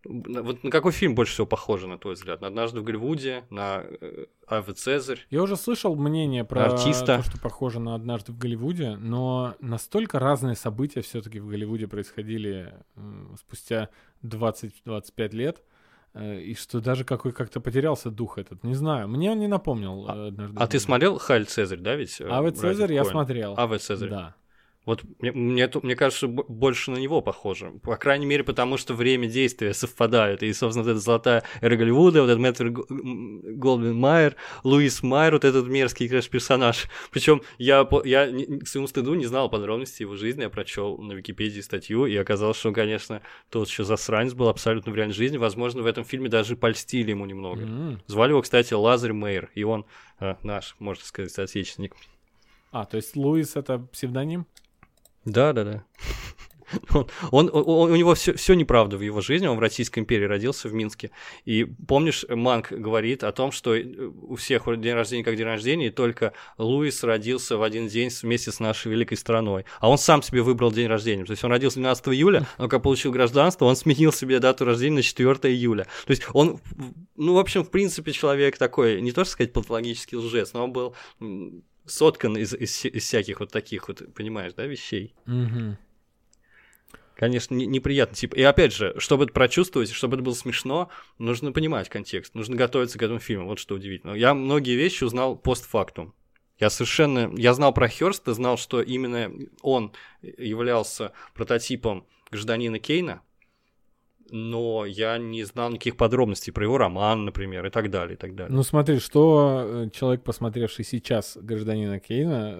[SPEAKER 2] Вот на какой фильм больше всего похоже, на твой взгляд? На «Однажды в Голливуде», на э, «Аве Цезарь»?
[SPEAKER 1] Я уже слышал мнение про артиста. то, что похоже на «Однажды в Голливуде», но настолько разные события все таки в Голливуде происходили спустя 20-25 лет, и что даже какой как-то потерялся дух этот. Не знаю, мне он не напомнил.
[SPEAKER 2] А, э, а ты смотрел Халь Цезарь, да, ведь?
[SPEAKER 1] Э, Аве Цезарь я смотрел.
[SPEAKER 2] Аве Цезарь. Да. Вот мне, мне, мне кажется, больше на него похоже. По крайней мере, потому что время действия совпадает. И, собственно, вот эта золотая эра Голливуда, вот этот Мэтр Голдвин Майер, Луис Майер, вот этот мерзкий, конечно, персонаж. Причем я, я к своему стыду не знал подробностей его жизни, я прочел на Википедии статью, и оказалось, что он, конечно, тот еще засранец был абсолютно в реальной жизни. Возможно, в этом фильме даже польстили ему немного. Mm-hmm. Звали его, кстати, Лазарь Мейер, и он э, наш, можно сказать, соотечественник.
[SPEAKER 1] А, то есть Луис это псевдоним?
[SPEAKER 2] Да, да, да. Он, он, он, у него все, все неправда в его жизни, он в Российской империи родился в Минске. И помнишь, Манк говорит о том, что у всех день рождения как день рождения, и только Луис родился в один день вместе с нашей великой страной. А он сам себе выбрал день рождения. То есть он родился 12 июля, но когда получил гражданство, он сменил себе дату рождения на 4 июля. То есть он, ну, в общем, в принципе, человек такой, не то что сказать патологический лжец, но он был соткан из, из, из всяких вот таких вот, понимаешь, да, вещей.
[SPEAKER 1] Угу.
[SPEAKER 2] Конечно, не, неприятно. Типа, и опять же, чтобы это прочувствовать, чтобы это было смешно, нужно понимать контекст, нужно готовиться к этому фильму. Вот что удивительно. Я многие вещи узнал постфактум. Я совершенно... Я знал про Хёрста, знал, что именно он являлся прототипом гражданина Кейна, но я не знал никаких подробностей про его роман, например, и так далее, и так далее.
[SPEAKER 1] Ну смотри, что э, человек, посмотревший сейчас «Гражданина Кейна»,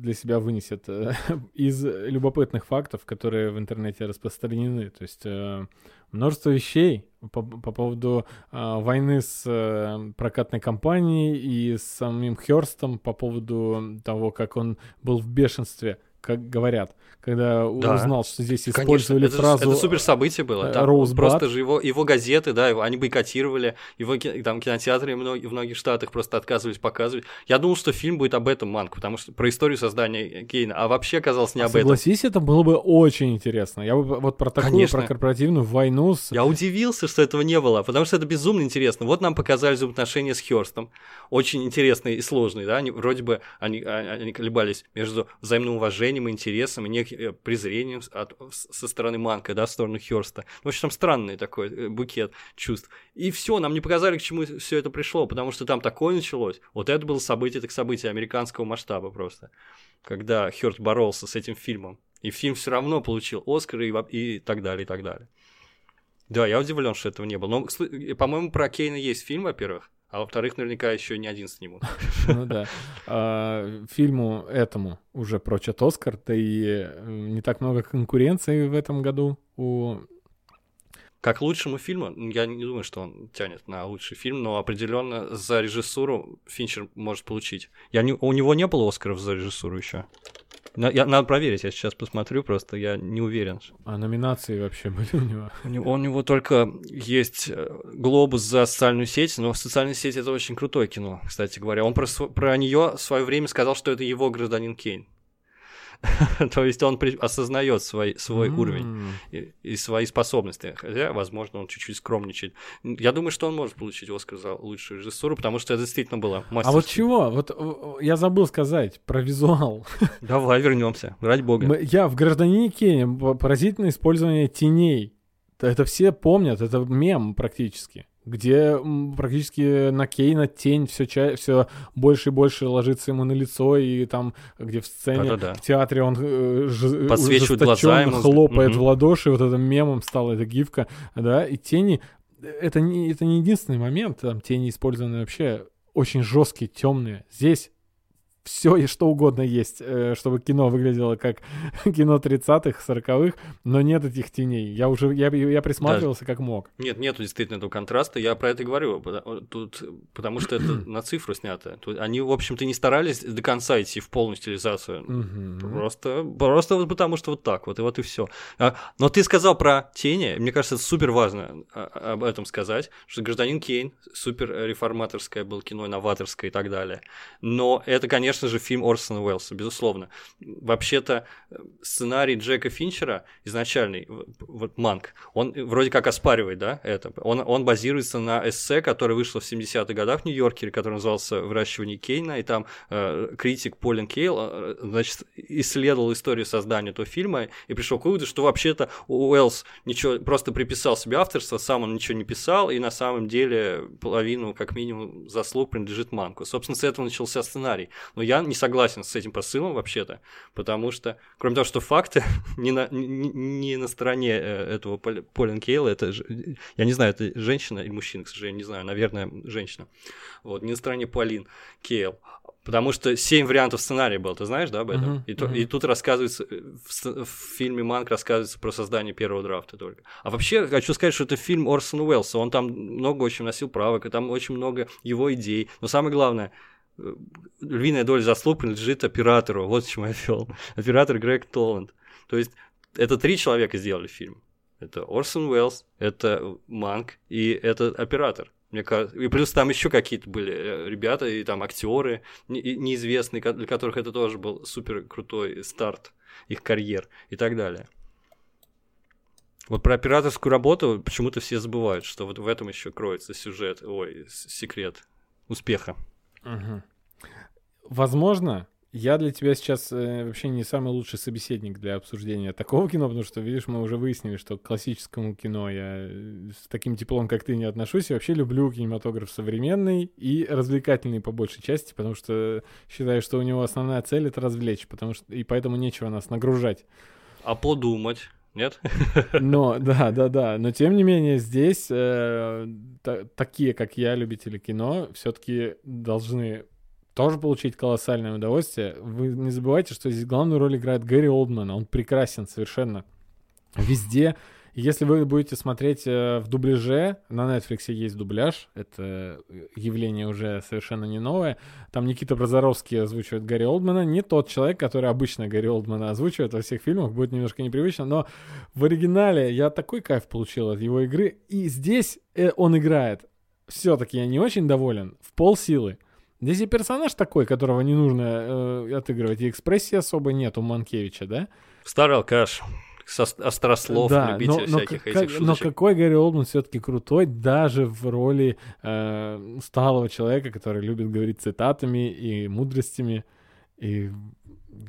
[SPEAKER 1] для себя вынесет э, из любопытных фактов, которые в интернете распространены. То есть э, множество вещей по, по поводу войны с прокатной компанией и с самим Хёрстом, по поводу того, как он был в бешенстве как говорят, когда да. узнал, что здесь использовали
[SPEAKER 2] Конечно,
[SPEAKER 1] фразу...
[SPEAKER 2] Это, это супер событие было. Там Роузбат. просто же его, его газеты, да, его, они бойкотировали, его там кинотеатры в многих, штатах просто отказывались показывать. Я думал, что фильм будет об этом, Манк, потому что про историю создания Кейна, а вообще оказалось не а об
[SPEAKER 1] согласись, этом. Согласись, это было бы очень интересно. Я бы вот про такую, Конечно. про корпоративную войну... С...
[SPEAKER 2] Я удивился, что этого не было, потому что это безумно интересно. Вот нам показали взаимоотношения с Хёрстом, очень интересные и сложные, да, они, вроде бы они, а, они колебались между взаимным уважением уважением, интересом и неким э, презрением от, со стороны Манка, да, в сторону Хёрста. В общем, там странный такой э, букет чувств. И все, нам не показали, к чему все это пришло, потому что там такое началось. Вот это было событие, так событие американского масштаба просто, когда Хёрст боролся с этим фильмом. И фильм все равно получил Оскар и, и так далее, и так далее. Да, я удивлен, что этого не было. Но, по-моему, про Кейна есть фильм, во-первых. А во-вторых, наверняка еще не один снимут.
[SPEAKER 1] Ну да. А, фильму этому уже прочат Оскар, да и э, не так много конкуренции в этом году у
[SPEAKER 2] как лучшему фильму, я не думаю, что он тянет на лучший фильм, но определенно за режиссуру Финчер может получить. Я не, у него не было Оскаров за режиссуру еще. Надо проверить, я сейчас посмотрю, просто я не уверен.
[SPEAKER 1] А номинации вообще были у него?
[SPEAKER 2] У него, у него только есть э, глобус за социальную сеть, но социальная сеть это очень крутое кино, кстати говоря. Он про, про нее в свое время сказал, что это его гражданин Кейн. То есть он осознает свой, свой уровень и, и свои способности. Хотя, возможно, он чуть-чуть скромничает. Я думаю, что он может получить Оскар за лучшую режиссуру, потому что это действительно было
[SPEAKER 1] мастерство. А вот чего? Вот я забыл сказать про визуал.
[SPEAKER 2] Давай вернемся, ради бога.
[SPEAKER 1] Я в «Гражданине Кейне» поразительное использование теней. Это все помнят, это мем практически где практически на Кейна тень все, ча- все больше и больше ложится ему на лицо, и там, где в сцене, Да-да-да. в театре он э, ж-
[SPEAKER 2] подсвечивает глаза ему.
[SPEAKER 1] хлопает угу. в ладоши, вот этим мемом стала эта гифка, да, и тени, это не, это не единственный момент, там тени использованы вообще очень жесткие, темные. Здесь все и что угодно есть, э, чтобы кино выглядело как кино 30-х, 40-х, но нет этих теней. Я уже, я, я присматривался да. как мог.
[SPEAKER 2] Нет, нету действительно этого контраста, я про это и говорю, тут, потому что это на цифру снято. Тут они, в общем-то, не старались до конца идти в полную стилизацию. Просто, просто вот потому что вот так вот, и вот и все. А, но ты сказал про тени, мне кажется, это супер важно а, об этом сказать, что «Гражданин Кейн» супер реформаторское был кино, новаторское и так далее. Но это, конечно, конечно же, фильм Орсона Уэллса, безусловно. Вообще-то сценарий Джека Финчера изначальный, вот Манк, он вроде как оспаривает, да, это. Он, он базируется на эссе, которое вышло в 70-х годах в Нью-Йорке, который назывался «Выращивание Кейна», и там э, критик Полин Кейл, э, значит, исследовал историю создания этого фильма и пришел к выводу, что вообще-то Уэллс ничего, просто приписал себе авторство, сам он ничего не писал, и на самом деле половину, как минимум, заслуг принадлежит Манку. Собственно, с этого начался сценарий. Но я не согласен с этим посылом вообще-то, потому что, кроме того, что факты не на, не, не на стороне э, этого Полин Кейла, это, я не знаю, это женщина или мужчина, к сожалению, не знаю, наверное, женщина. Вот, не на стороне Полин Кейл. Потому что семь вариантов сценария было, ты знаешь, да, об этом? Uh-huh, и, uh-huh. и тут рассказывается, э, в, в фильме Манк рассказывается про создание первого драфта только. А вообще, хочу сказать, что это фильм Орсона Уэллса, он там много очень носил правок, и там очень много его идей. Но самое главное – львиная доля заслуг принадлежит оператору. Вот почему я вел. Оператор Грег Толланд. То есть это три человека сделали фильм. Это Орсон Уэллс, это Манк и это оператор. Мне кажется, и плюс там еще какие-то были э, ребята, и там актеры неизвестные, для которых это тоже был супер крутой старт их карьер и так далее. Вот про операторскую работу почему-то все забывают, что вот в этом еще кроется сюжет, ой, секрет успеха.
[SPEAKER 1] Угу. Возможно, я для тебя сейчас э, вообще не самый лучший собеседник для обсуждения такого кино, потому что, видишь, мы уже выяснили, что к классическому кино я э, с таким теплом, как ты, не отношусь. Я вообще люблю кинематограф современный и развлекательный по большей части, потому что считаю, что у него основная цель — это развлечь, потому что и поэтому нечего нас нагружать.
[SPEAKER 2] А подумать? Нет?
[SPEAKER 1] Но, да, да, да. Но тем не менее, здесь э, та, такие, как я, любители кино, все-таки должны тоже получить колоссальное удовольствие. Вы не забывайте, что здесь главную роль играет Гэри Олдман. Он прекрасен совершенно везде. Если вы будете смотреть э, в дубляже, на Netflix есть дубляж, это явление уже совершенно не новое. Там Никита Прозоровский озвучивает Гарри Олдмана, не тот человек, который обычно Гарри Олдмана озвучивает во всех фильмах, будет немножко непривычно, но в оригинале я такой кайф получил от его игры, и здесь э, он играет. Все-таки я не очень доволен, в пол силы. Здесь и персонаж такой, которого не нужно э, отыгрывать, и экспрессии особо нет у Манкевича, да?
[SPEAKER 2] Старый алкаш острослов, да, любитель но, всяких
[SPEAKER 1] но,
[SPEAKER 2] этих
[SPEAKER 1] как, Но какой Гарри Олдман все-таки крутой, даже в роли э, усталого человека, который любит говорить цитатами и мудростями. И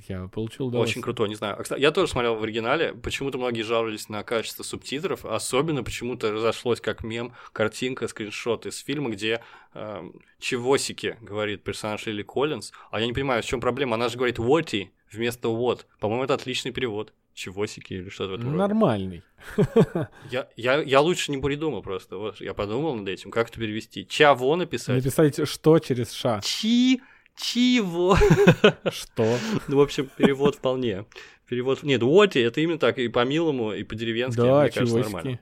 [SPEAKER 1] я получил удовольствие.
[SPEAKER 2] Очень крутой, не знаю. А, я тоже смотрел в оригинале. Почему-то многие жаловались на качество субтитров. Особенно почему-то разошлось как мем картинка, скриншот из фильма, где э, чевосики говорит персонаж Лили Коллинз. А я не понимаю, в чем проблема. Она же говорит «воти» вместо «вот». По-моему, это отличный перевод чевосики или что-то в этом
[SPEAKER 1] Нормальный.
[SPEAKER 2] Я, я, я лучше не придумал просто. Вот, я подумал над этим, как это перевести. Чаво написать.
[SPEAKER 1] Написать что через ша.
[SPEAKER 2] Чи... Чего?
[SPEAKER 1] Что?
[SPEAKER 2] Ну, в общем, перевод вполне. Перевод... Нет, Уоти это именно так, и по-милому, и по-деревенски,
[SPEAKER 1] да, мне кажется, нормально.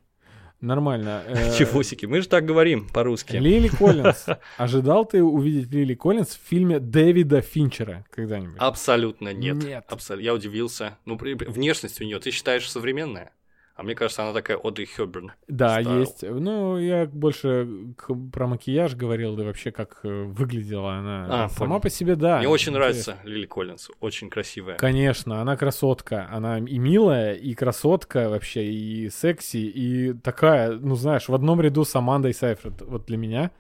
[SPEAKER 1] Нормально.
[SPEAKER 2] Э, Чевосики, мы же так говорим по-русски.
[SPEAKER 1] Лили Коллинз. Ожидал ты увидеть Лили Коллинз в фильме Дэвида Финчера когда-нибудь?
[SPEAKER 2] Абсолютно нет. Нет. Абсолютно. Я удивился. Ну, внешность у нее, ты считаешь, современная? А мне кажется, она такая Одри Хёберн.
[SPEAKER 1] Да,
[SPEAKER 2] стайл.
[SPEAKER 1] есть. Ну, я больше про макияж говорил, да вообще как э, выглядела она.
[SPEAKER 2] А,
[SPEAKER 1] Сама
[SPEAKER 2] понял.
[SPEAKER 1] по себе, да.
[SPEAKER 2] Мне очень
[SPEAKER 1] интересно.
[SPEAKER 2] нравится Лили Коллинз, очень красивая.
[SPEAKER 1] Конечно, она красотка. Она и милая, и красотка вообще, и секси, и такая, ну знаешь, в одном ряду с Амандой Сайфред. Вот для меня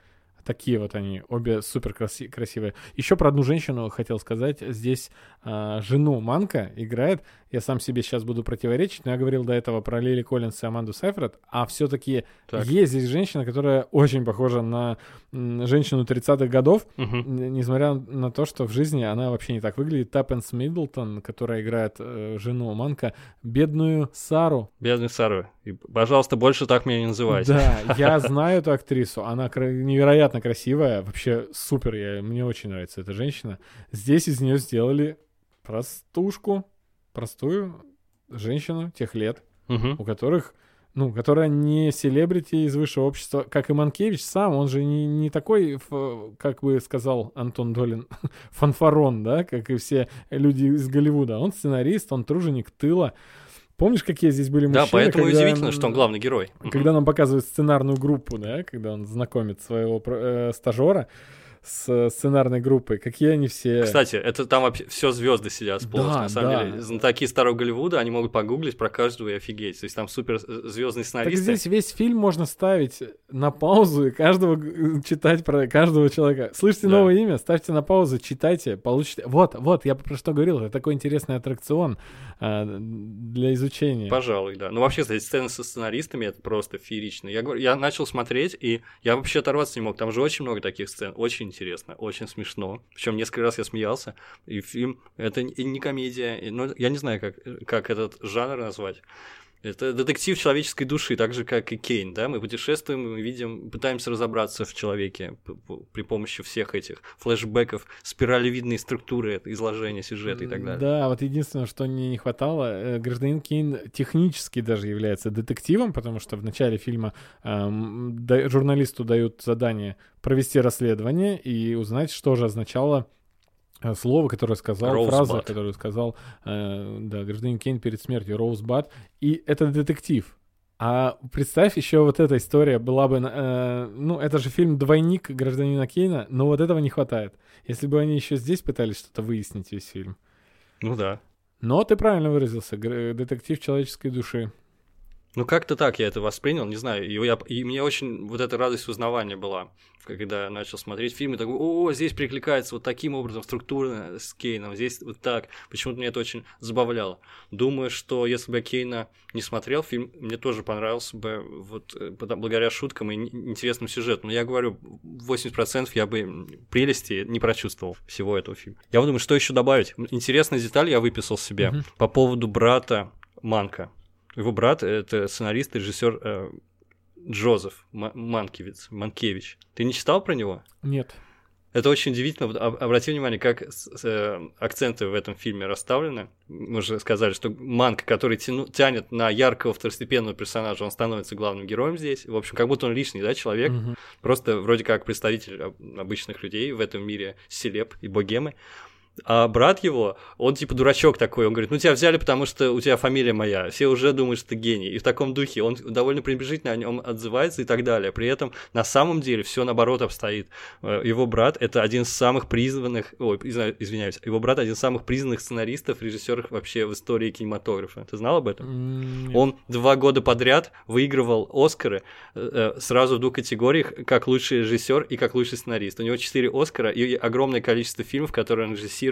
[SPEAKER 1] такие вот они, обе супер краси- красивые. Еще про одну женщину хотел сказать. Здесь а, жену Манка играет. Я сам себе сейчас буду противоречить, но я говорил до этого про Лили Коллинс и Аманду Сайфред. А все-таки
[SPEAKER 2] Так.
[SPEAKER 1] есть здесь женщина, которая очень похожа на женщину 30-х годов. Н- Несмотря на то, что в жизни она вообще не так выглядит. Таппенс Миддлтон, которая играет э, жену Манка, бедную Сару.
[SPEAKER 2] Бедный Сару. И, пожалуйста, больше так меня не называйте.
[SPEAKER 1] Да, я знаю эту актрису. Она кра- невероятно красивая. Вообще супер. Я, мне очень нравится эта женщина. Здесь из нее сделали простушку. Простую женщину тех лет,
[SPEAKER 2] Мгм.
[SPEAKER 1] у которых ну, которая не селебрити из высшего общества, как и Манкевич сам, он же не, не такой, как бы сказал Антон Долин, фанфарон, да, как и все люди из Голливуда. Он сценарист, он труженик тыла. Помнишь, какие здесь были мужчины?
[SPEAKER 2] Да, поэтому
[SPEAKER 1] когда-
[SPEAKER 2] удивительно, что он главный герой.
[SPEAKER 1] Когда нам показывают сценарную группу, да, когда он знакомит своего э, стажера с э, сценарной группой, какие они все...
[SPEAKER 2] Кстати, это там вообще все звезды сидят сплошь,
[SPEAKER 1] Да,
[SPEAKER 2] на самом
[SPEAKER 1] да.
[SPEAKER 2] деле. Знатоки старого Голливуда, они могут погуглить про каждого и офигеть. То есть там супер звездные
[SPEAKER 1] Так
[SPEAKER 2] сценаристы.
[SPEAKER 1] здесь весь фильм можно ставить на паузу и каждого читать про каждого человека. Слышите
[SPEAKER 2] Да.
[SPEAKER 1] новое имя, ставьте на паузу, читайте, получите. Вот, вот, я про что говорил, это такой интересный аттракцион а, для изучения.
[SPEAKER 2] Пожалуй, да. Ну, вообще, кстати, сцены со сценаристами это просто феерично. Я, говорю, я начал смотреть, и я вообще оторваться не мог. Там же очень много таких сцен. Очень интересно, очень смешно. Причем несколько раз я смеялся. И фильм это и не комедия. и- ну, я не знаю, как, как этот жанр назвать. Это детектив человеческой души, так же, как и Кейн, да, мы путешествуем, мы видим, пытаемся разобраться в человеке при помощи всех этих флешбеков, спиралевидной структуры изложения сюжета и так далее.
[SPEAKER 1] Да, вот единственное, что мне не хватало, э, гражданин Кейн технически даже является детективом, потому что в начале фильма эм, журналисту дают задание провести расследование и узнать, что же означало слово, которое сказал,
[SPEAKER 2] Rosebud.
[SPEAKER 1] фраза, которую сказал э, да, гражданин Кейн перед смертью, Роузбад. И это детектив. А представь, еще вот эта история была бы... э, ну, это же фильм «Двойник гражданина Кейна», но вот этого не хватает. Если бы они еще здесь пытались что-то выяснить весь фильм.
[SPEAKER 2] Ну да.
[SPEAKER 1] Но ты правильно выразился. гр- Детектив человеческой души.
[SPEAKER 2] Ну, как-то так я это воспринял, не знаю. И, я, и мне очень вот эта радость узнавания была, когда я начал смотреть фильм, и такой, о, здесь прикликается вот таким образом структурно с Кейном, здесь вот так. Почему-то меня это очень забавляло. Думаю, что если бы я Кейна не смотрел, фильм мне тоже понравился бы вот э, благодаря шуткам и ин- интересному сюжету. Но я говорю, 80% я бы прелести не прочувствовал всего этого фильма. Я вот думаю, что еще добавить? Интересная деталь я выписал себе
[SPEAKER 1] Мгм.
[SPEAKER 2] по поводу брата Манка. Его брат — это сценарист и режиссер э, Джозеф Ма- Манкевич. Ты не читал про него?
[SPEAKER 1] Нет.
[SPEAKER 2] Это очень удивительно. Обрати внимание, как э, акценты в этом фильме расставлены. Мы уже сказали, что Манк, который тяну- тянет на яркого второстепенного персонажа, он становится главным героем здесь. В общем, как будто он лишний, да, человек.
[SPEAKER 1] Мгм.
[SPEAKER 2] Просто вроде как представитель об- обычных людей в этом мире селеб и богемы. А брат его, он типа дурачок такой, он говорит, ну тебя взяли, потому что у тебя фамилия моя, все уже думают, что ты гений. И в таком духе он довольно пренебрежительно о нем отзывается и так далее. При этом на самом деле все наоборот обстоит. Э, Его брат это один из самых признанных, ой, извиняюсь, его брат один из самых признанных сценаристов, режиссеров вообще в истории кинематографа. Ты знал об этом?
[SPEAKER 1] Нет.
[SPEAKER 2] Он два года подряд выигрывал Оскары э, э, сразу в двух категориях, как лучший режиссер и как лучший сценарист. У него четыре Оскара и огромное количество фильмов, которые он режиссировал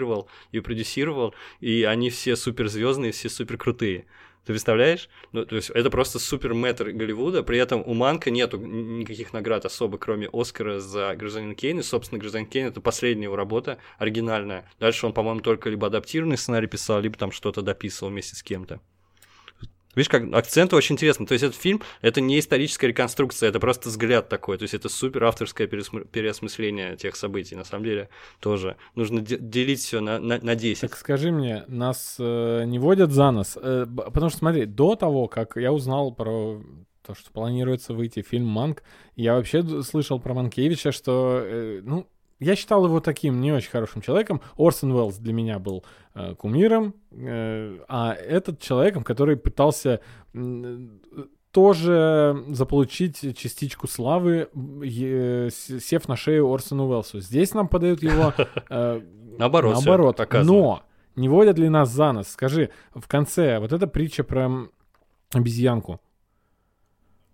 [SPEAKER 2] и продюсировал, и они все суперзвездные, все супер крутые. Ты представляешь? Ну, то есть это просто супер мэтр Голливуда, при этом у Манка нету никаких наград особо, кроме Оскара за «Гражданин Кейн», и, собственно, «Гражданин Кейн» — это последняя его работа, оригинальная. Дальше он, по-моему, только либо адаптированный сценарий писал, либо там что-то дописывал вместе с кем-то. Видишь, как акценты очень интересно. То есть этот фильм — это не историческая реконструкция, это просто взгляд такой. То есть это супер авторское пересмы- переосмысление тех событий. На самом деле тоже нужно де- делить все на, на, на 10.
[SPEAKER 1] Так скажи мне, нас э, не водят за нос? Э, потому что, смотри, до того, как я узнал про то, что планируется выйти фильм «Манк», я вообще слышал про Манкевича, что, э, ну, я считал его таким не очень хорошим человеком. Орсон Уэллс для меня был э, кумиром, э, а этот человеком, который пытался э, тоже заполучить частичку славы, э, сев на шею Орсону Уэллсу. Здесь нам подают его э,
[SPEAKER 2] наоборот.
[SPEAKER 1] наоборот. Но не водят ли нас за нос? Скажи, в конце вот эта притча про обезьянку,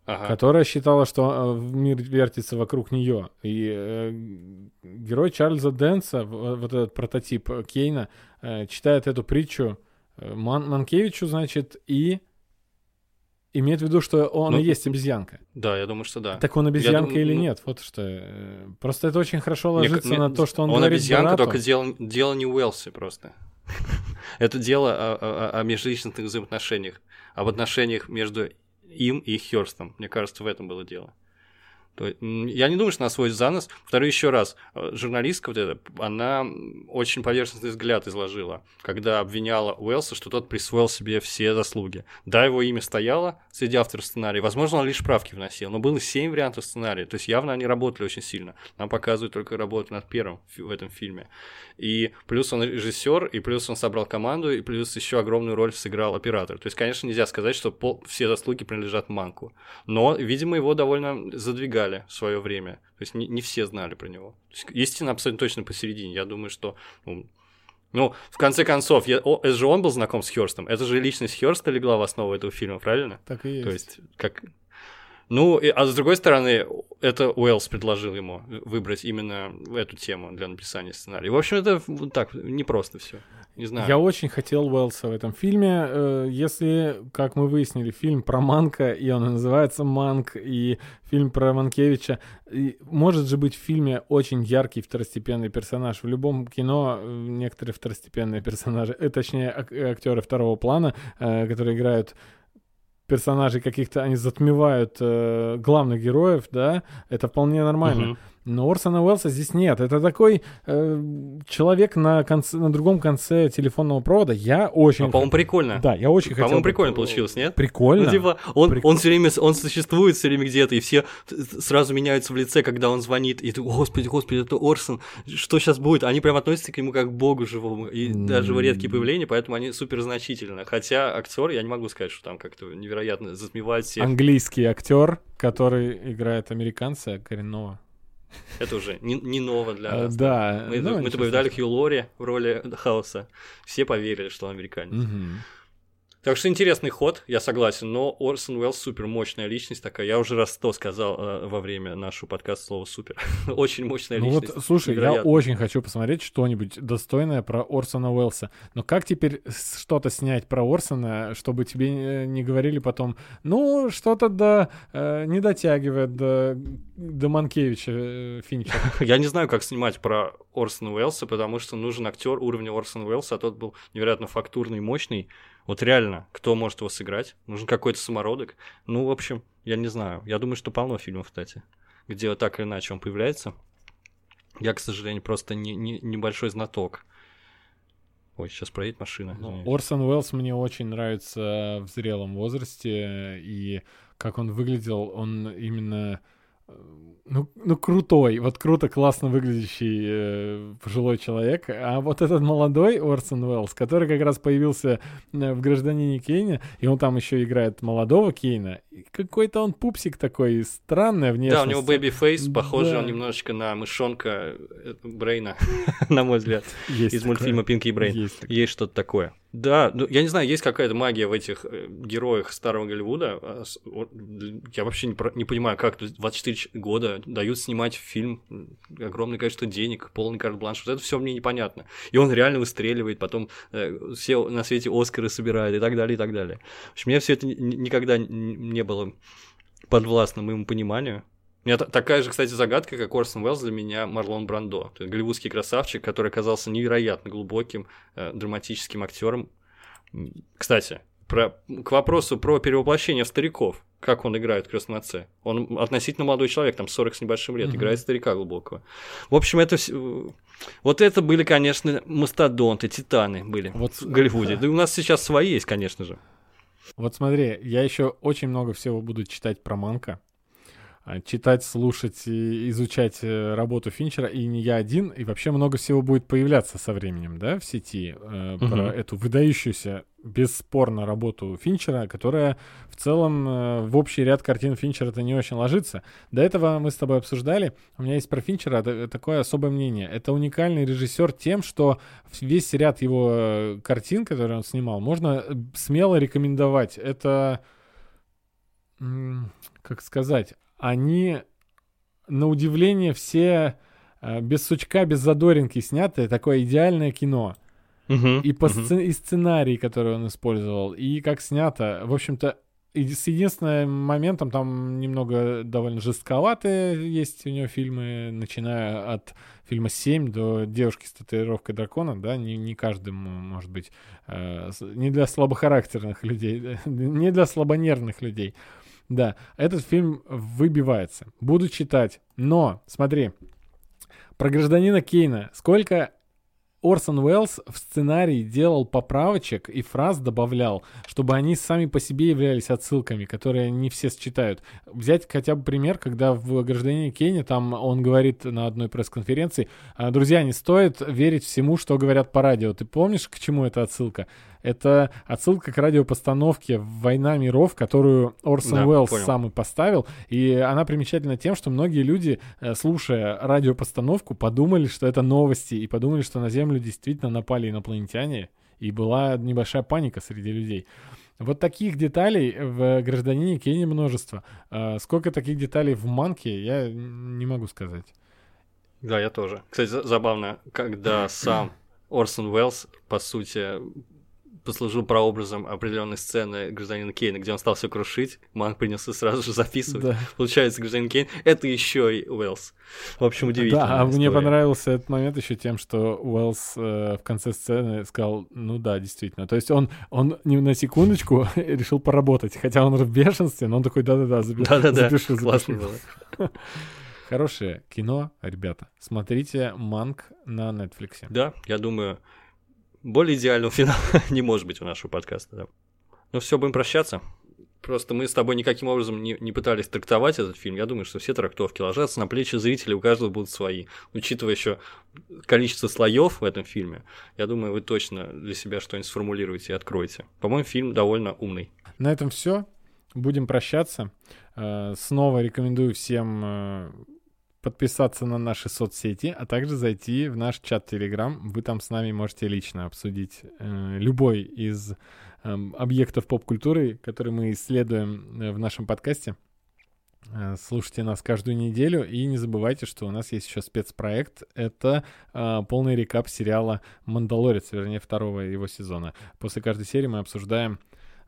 [SPEAKER 1] ага. которая считала, что э, мир вертится вокруг нее. И э, герой Чарльза Дэнса, вот этот прототип Кейна, э, читает эту притчу э, Ман Манкевичу, значит, и имеет в виду, что он ну, и есть обезьянка.
[SPEAKER 2] Да, я думаю, что да.
[SPEAKER 1] Так он обезьянка я, или ну, нет? Вот что. Э, просто это очень хорошо ложится мне, на то, что он, он говорит
[SPEAKER 2] обезьянка,
[SPEAKER 1] брату.
[SPEAKER 2] только дело, дело не Уэлси просто. это дело о, о, о межличностных взаимоотношениях, об отношениях между им и Хёрстом. Мне кажется, в этом было дело. Я не думаю, что нас сводит за нос. Повторю еще раз, э, журналистка вот эта, она очень поверхностный взгляд изложила, когда обвиняла Уэлса, что тот присвоил себе все заслуги. Да, его имя стояло среди авторов сценария, возможно, он лишь правки вносил, но было семь вариантов сценария, то есть явно они работали очень сильно. Нам показывают только работу над первым в этом фильме. И плюс он режиссер, и плюс он собрал команду, и плюс еще огромную роль сыграл оператор. То есть, конечно, нельзя сказать, что все заслуги принадлежат Манку. Но, видимо, его довольно задвигали в свое время. То есть не, не все знали про него. То есть, истина абсолютно точно посередине. Я думаю, что ну, ну, в конце концов, я, о, это же он был знаком с Хёрстом. Это же личность Хёрста легла в основу этого фильма, правильно?
[SPEAKER 1] Так и есть.
[SPEAKER 2] То есть, как, ну, а с другой стороны, это Уэллс предложил ему выбрать именно эту тему для написания сценария. В общем, это так, непросто все. Не знаю.
[SPEAKER 1] Я очень хотел Уэллса в этом фильме. Э, если, как мы выяснили, фильм про Манка, и он называется Манк, и фильм про Манкевича, может же быть в фильме очень яркий второстепенный персонаж. В любом кино э, некоторые второстепенные персонажи, э, точнее, актеры второго плана, которые играют персонажей каких-то, они затмевают э, главных героев, да, это вполне нормально. Uh-huh. Но Орсона Уэллса здесь нет. Это такой э, человек на, конце, на другом конце телефонного провода. Я очень... А,
[SPEAKER 2] по-моему, прикольно.
[SPEAKER 1] Да, я очень
[SPEAKER 2] хотел...
[SPEAKER 1] По-моему,
[SPEAKER 2] прикольно получилось, нет?
[SPEAKER 1] Прикольно.
[SPEAKER 2] Ну, типа, он, Прик... он все время, он существует все время где-то, и все сразу меняются в лице, когда он звонит, и ты, господи, господи, это Орсон, что сейчас будет? Они прям относятся к нему как к богу живому, и mm-hmm. даже в редкие появления, поэтому они супер значительны. Хотя актер, я не могу сказать, что там как-то невероятно затмевает всех.
[SPEAKER 1] Английский актер, который играет американца коренного.
[SPEAKER 2] Это уже не, не ново для
[SPEAKER 1] нас. Да.
[SPEAKER 2] Мы, ну, мы добавляли Хью Лори в роли Хауса. Все поверили, что он американец. Угу. Так что интересный ход, я согласен, но Орсон Уэллс супер мощная личность такая. Я уже раз то сказал э, во время нашего подкаста слово супер. очень мощная ну личность.
[SPEAKER 1] Вот, слушай, Невероятно. я очень хочу посмотреть что-нибудь достойное про Орсона Уэллса. Но как теперь что-то снять про Орсона, чтобы тебе не говорили потом, ну, что-то до, э, не дотягивает до, до Манкевича э, Финча.
[SPEAKER 2] я не знаю, как снимать про Орсона Уэллса, потому что нужен актер уровня Орсона Уэллса, а тот был невероятно фактурный, мощный. Вот реально, кто может его сыграть? Нужен какой-то самородок. Ну, в общем, я не знаю. Я думаю, что полно фильмов, кстати, где вот так или иначе он появляется. Я, к сожалению, просто не, не, небольшой знаток. Ой, сейчас проедет машина.
[SPEAKER 1] Ну, Орсон Уэллс мне очень нравится в зрелом возрасте, и как он выглядел, он именно ну, ну, крутой, вот круто, классно выглядящий э, пожилой человек. А вот этот молодой Орсон Уэллс, который как раз появился э, в «Гражданине Кейна», и он там еще играет молодого Кейна, какой-то он пупсик такой, странная внешность.
[SPEAKER 2] Да, у него baby face, похоже да. он немножечко на мышонка э, Брейна, на мой взгляд, из мультфильма «Пинки и Брейн». Есть что-то такое. Да, ну, я не знаю, есть какая-то магия в этих э, героях старого Голливуда. А я вообще не, не понимаю, как 24 года дают снимать фильм, огромное количество денег, полный карт-бланш. Вот это все мне непонятно. И он реально выстреливает, потом э, все на свете Оскары собирает и так далее, и так далее. В общем, мне все это никогда не было подвластно моему пониманию. У меня такая же, кстати, загадка, как Орсон Уэллс для меня Марлон Брандо. Голливудский красавчик, который оказался невероятно глубоким э, драматическим актером. Кстати, про, к вопросу про перевоплощение стариков. Как он играет в «Крестном отце». Он относительно молодой человек, там 40 с небольшим лет, mm-hmm. играет старика глубокого. В общем, это все... Вот это были, конечно, мастодонты, титаны были вот, в Голливуде. Да. да у нас сейчас свои есть, конечно же.
[SPEAKER 1] Вот смотри, я еще очень много всего буду читать про Манка. А, читать, слушать и изучать э, работу Финчера, и не я один, и вообще много всего будет появляться со временем, да, в сети э, угу. про эту выдающуюся бесспорно работу Финчера, которая в целом э, в общий ряд картин Финчера это не очень ложится. До этого мы с тобой обсуждали, у меня есть про Финчера такое особое мнение. Это уникальный режиссер тем, что весь ряд его э, картин, которые он снимал, можно э, смело рекомендовать. Это, как сказать, они на удивление все без сучка, без задоринки сняты, такое идеальное кино — Uh-huh, и, по uh-huh. сцен- и сценарий, который он использовал, и как снято. В общем-то, с единственным моментом там немного довольно жестковатые есть у него фильмы, начиная от фильма «Семь» до «Девушки с татуировкой дракона», да, не, не каждому, может быть, э, не для слабохарактерных людей, не для слабонервных людей. Да, этот фильм выбивается. Буду читать. Но, смотри, про гражданина Кейна. Сколько Орсон Уэллс в сценарии делал поправочек и фраз добавлял, чтобы они сами по себе являлись отсылками, которые не все считают. Взять хотя бы пример, когда в «Гражданине Кенни» там он говорит на одной пресс-конференции, «А, «Друзья, не стоит верить всему, что говорят по радио». Ты помнишь, к чему эта отсылка? Это отсылка к радиопостановке «Война миров», которую Орсон да, Уэллс понял. сам и поставил. И она примечательна тем, что многие люди, э, слушая радиопостановку, подумали, что это новости, и подумали, что на Землю действительно напали инопланетяне. И была небольшая паника среди людей. Вот таких деталей в «Гражданине Кенни» множество. А сколько таких деталей в «Манке», я не могу сказать.
[SPEAKER 2] Да, я тоже. Кстати, забавно, когда сам Орсон Уэллс, по сути, послужил прообразом определенной сцены гражданина Кейна, где он стал все крушить, Манг принялся сразу же записывать. Да. Получается, гражданин Кейн — это еще и Уэллс. В общем, удивительно.
[SPEAKER 1] Да, а мне понравился этот момент еще тем, что Уэллс э, в конце сцены сказал, ну да, действительно. То есть он, он не на секундочку решил поработать, хотя он в бешенстве, но он такой, да-да-да, запишу,
[SPEAKER 2] да-да-да. запишу, запишу. было.
[SPEAKER 1] Хорошее кино, ребята. Смотрите Манк на Netflix.
[SPEAKER 2] Да, я думаю, более идеального финала не может быть у нашего подкаста. Да. Ну все, будем прощаться. Просто мы с тобой никаким образом не, не пытались трактовать этот фильм. Я думаю, что все трактовки ложатся на плечи зрителей, у каждого будут свои. Учитывая еще количество слоев в этом фильме, я думаю, вы точно для себя что-нибудь сформулируете и откроете. По-моему, фильм довольно умный.
[SPEAKER 1] На этом все. Будем прощаться. Э, снова рекомендую всем э, подписаться на наши соцсети, а также зайти в наш чат Telegram. Вы там с нами можете лично обсудить э, любой из э, объектов поп-культуры, который мы исследуем э, в нашем подкасте. Э, слушайте нас каждую неделю и не забывайте, что у нас есть еще спецпроект. Это э, полный рекап сериала «Мандалорец», вернее, второго его сезона. После каждой серии мы обсуждаем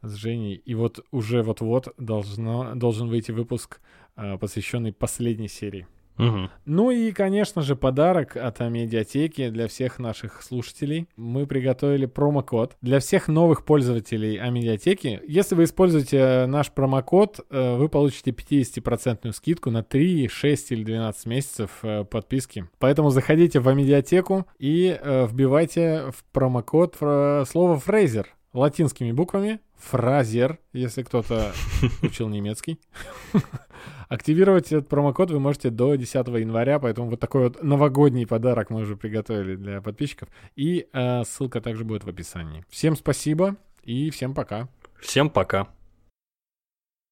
[SPEAKER 1] с Женей. И вот уже вот-вот должно, должен выйти выпуск, э, посвященный последней серии.
[SPEAKER 2] Угу.
[SPEAKER 1] Ну и, конечно же, подарок от медиатеки для всех наших слушателей. Мы приготовили промокод для всех новых пользователей медиатеки. Если вы используете наш промокод, э, вы получите 50% скидку на 3, 6 или 12 месяцев э, подписки. Поэтому заходите в медиатеку и э, вбивайте в промокод слово «фрейзер» латинскими буквами, фразер, если кто-то учил немецкий. Активировать этот промокод вы можете до 10 января, поэтому вот такой вот новогодний подарок мы уже приготовили для подписчиков. И э, ссылка также будет в описании. Всем спасибо и всем пока.
[SPEAKER 2] Всем пока.